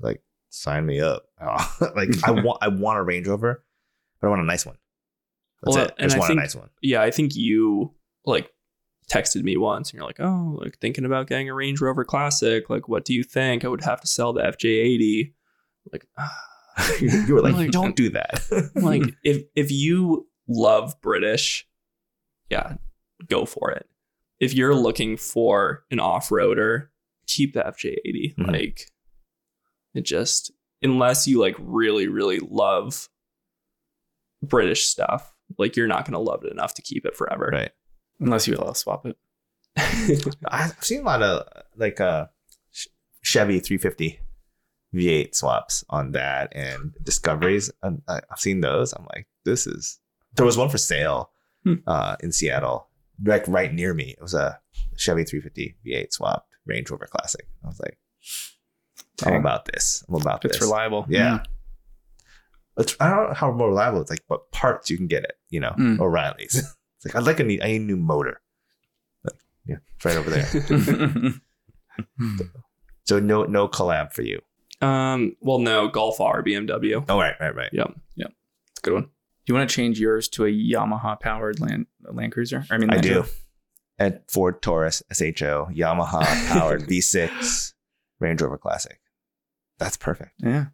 like sign me up. like I want I want a Range Rover, but I want a nice one. That's Well, it. I and just I want think- a nice one. Yeah, I think you like texted me once and you're like, oh, like thinking about getting a Range Rover Classic. Like, what do you think? I would have to sell the FJ80. Like, ah. you were like, Like- don't do that. like if if you love British, yeah, go for it. If you're looking for an off-roader, keep the FJ80. Mhm. Like it just unless you like really really love British stuff, like you're not going to love it enough to keep it forever. right. unless you allow swap it. I've seen a lot of like uh Chevy 350 V8 swaps on that and Discoveries. And I've seen those. I'm like, this is. There was one for sale Hmm. uh, in Seattle, like right near me. It was a Chevy 350 V8 swapped Range Rover Classic. I was like, I'm Dang. about this. I'm about It's this. It's reliable. Yeah. It's, I don't know how more reliable it's like, but parts you can get it, you know, Mm. O'Reilly's. It's like, I'd like a, I need a new motor. Like, yeah, it's right over there. So no no collab for you. Um, well, no, Golf R BMW. Oh right, right, right. Yep, yep. It's a good one. Do you want to change yours to a Yamaha powered Land Land Cruiser? I mean, I do. Rover. And Ford Taurus SHO, Yamaha powered V6, Range Rover Classic. That's perfect. Yeah.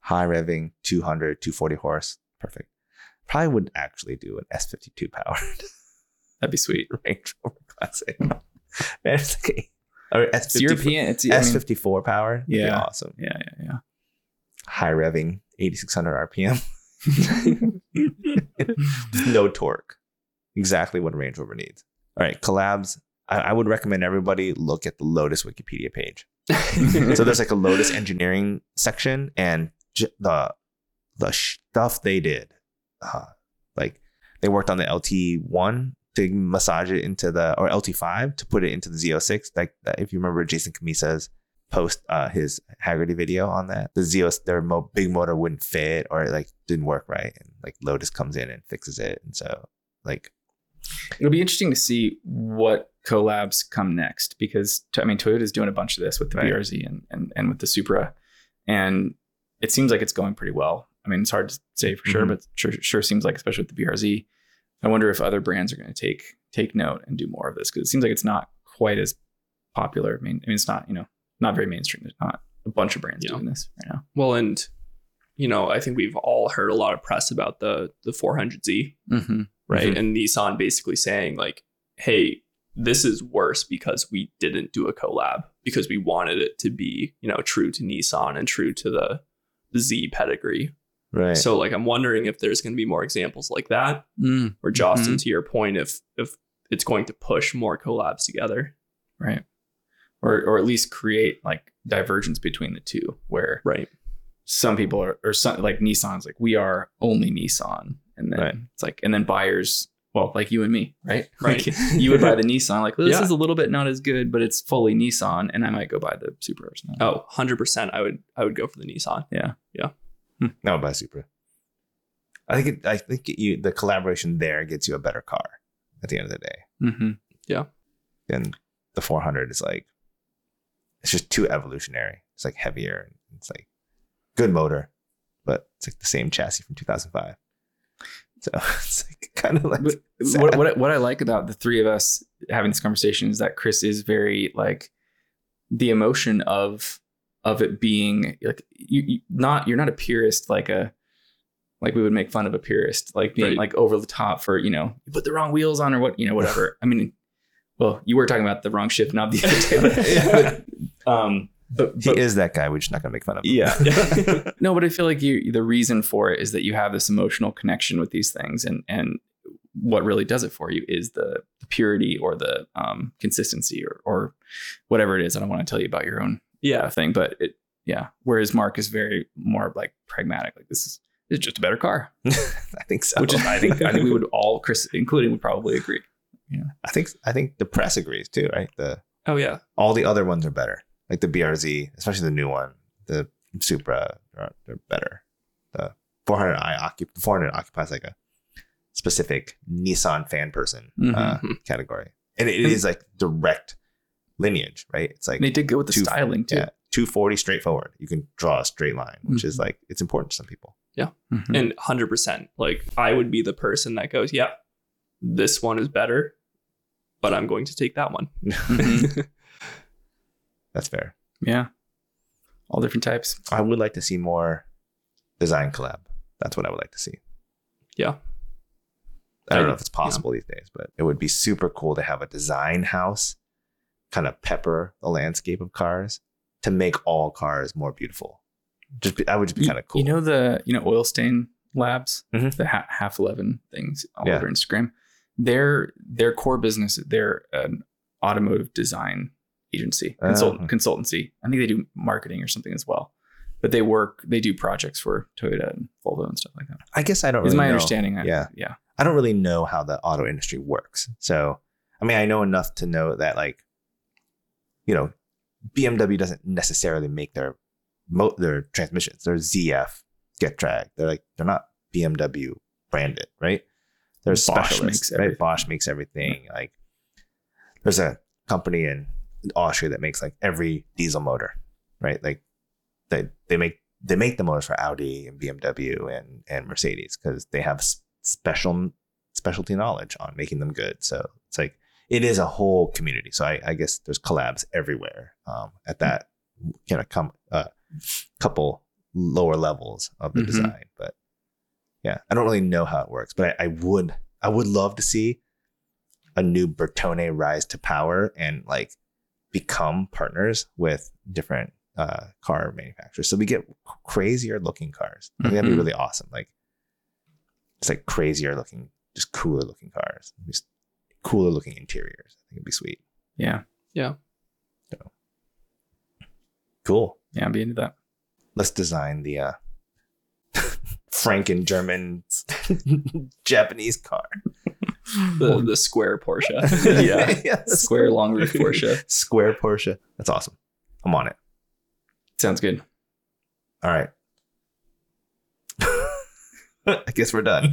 High revving, 200, 240 horse. Perfect. Probably would actually do an S52 powered That'd be sweet. Range Rover Classic. Man, it's like a, or S54, European. It's S54 powered. would be Yeah. awesome. yeah, yeah, yeah. High revving, 8600 RPM. no torque. Exactly what a Range Rover needs. All right, collabs. I, I would recommend everybody look at the Lotus Wikipedia page. so there's like a Lotus engineering section, and j- the the stuff they did, uh, like they worked on the LT1 to massage it into the or LT5 to put it into the Z06. Like if you remember, Jason Cammisa's post uh, his Hagerty video on that. The Z06 their mo- big motor wouldn't fit or it like didn't work right, and like Lotus comes in and fixes it, and so like It'll be interesting to see what collabs come next because I mean Toyota's doing a bunch of this with the Right. BRZ and, and and with the Supra, and it seems like it's going pretty well. I mean, it's hard to say for sure, Mhm. but sure sure seems like especially with the BRZ. I wonder if other brands are going to take take note and do more of this because it seems like it's not quite as popular. I mean, I mean it's not you know not very mainstream. There's not a bunch of brands Yeah. doing this right now. well, and you know, I think we've all heard a lot of press about the the 400Z, Mm-hmm. right? Mhm. And Nissan basically saying like, "Hey, this is worse because we didn't do a collab because we wanted it to be, you know, true to Nissan and true to the the Z pedigree." Right. So like I'm wondering if there's going to be more examples like that Mm, or Justin to your point if if it's going to push more collabs together. right. Or or at least create like divergence between the two where Right. some people are or some like Nissan's like we are only Nissan, and then Right. it's like and then buyers, well, like you and me, right? Right. Like, you would buy the Nissan, like well, this Yeah. is a little bit not as good, but it's fully Nissan, and I might go buy the Supra or something. Oh, 100% I would I would go for the Nissan. No, by Supra. I think it, I think it, you the collaboration there gets you a better car at the end of the day. hmm Yeah. Then the 400 is like it's just too evolutionary. It's like heavier. and It's like good motor, but it's like the same chassis from 2005. So it's like kind of like But what, what what I like about the three of us having this conversation is that Chris is very like the emotion of of it being like you, you not you're not a purist like a like we would make fun of a purist like being Right. like over the top for you know you put the wrong wheels on or what you know whatever. I mean, well, you were talking about the wrong shift knob the other day, but, um, but, he is that guy. We're just not gonna make fun of him. yeah. no, but I feel like you the reason for it is that you have this emotional connection with these things and and what really does it for you is the, the purity or the um, consistency or or whatever it is. I don't want to tell you about your own Yeah. uh, thing, but it Yeah. Whereas Mark is very more like pragmatic. Like this is it's just a better car, I think so. which is I think I think we would all, Chris including, would probably agree. Yeah. I think I think the press agrees too, right? The Oh yeah. all the other ones are better, like the BRZ, especially the new one, the Supra. They're, they're better. The 400i occup- the 400 occupies like a specific Nissan fan person uh, Mhm. category, and it is like direct lineage, right? It's like And they did good with the Two- styling too. yeah, 240 straightforward. You can draw a straight line, which is Mhm. like it's important to some people. Mhm. And 100%. Like I would be the person that goes, yeah, this one is better, but I'm going to take that one. Mhm. That's fair. yeah. All different types. I would like to see more design collab. That's what I would like to see. Yeah. I don't know if it's possible these days, but it would be super cool to have a design house kind of pepper the landscape of cars to make all cars more beautiful. Just be, I would just be You- kind of cool. You know the you know oil stain labs, Mhm. the ha- half eleven things all Yeah. over Instagram. Their their core business, they're an automotive design agency, consult, Oh. consultancy. I think they do marketing or something as well. But they work, they do projects for Toyota and Volvo and stuff like that. I guess I don't Is really my know. understanding. I- Yeah. yeah. I don't really know how the auto industry works. So, I mean, I know enough to know that, like, you know, BMW doesn't necessarily make their mo- their transmissions. They're ZF, Getrag. They're like they're not BMW branded, right? They're Bosch specialists, right? everything. Bosch makes everything. Like, there's a company in Austria that makes like every diesel motor, right? Like, they they make they make the motors for Audi and BMW and and Mercedes because they have special specialty knowledge on making them good. So it's like it is a whole community. So I, I guess there's collabs everywhere um, at that kind of come uh, couple lower levels of the Mhm. design. But yeah, I don't really know how it works, but I, I would I would love to see a new Bertone rise to power and like become partners with different uh, car manufacturers. So we get crazier looking cars. I think that'd be Mhm. really awesome. Like it's like crazier looking, just cooler looking cars, just cooler looking interiors. I think it'd be sweet. Yeah. Yeah. Cool. Yeah. I'd be into that. Let's design the uh, Franken German Japanese car. The the square Porsche. Yeah. yeah Square long roof Porsche. Square Porsche. That's awesome. I'm on it. Sounds good. All right. I guess we're done.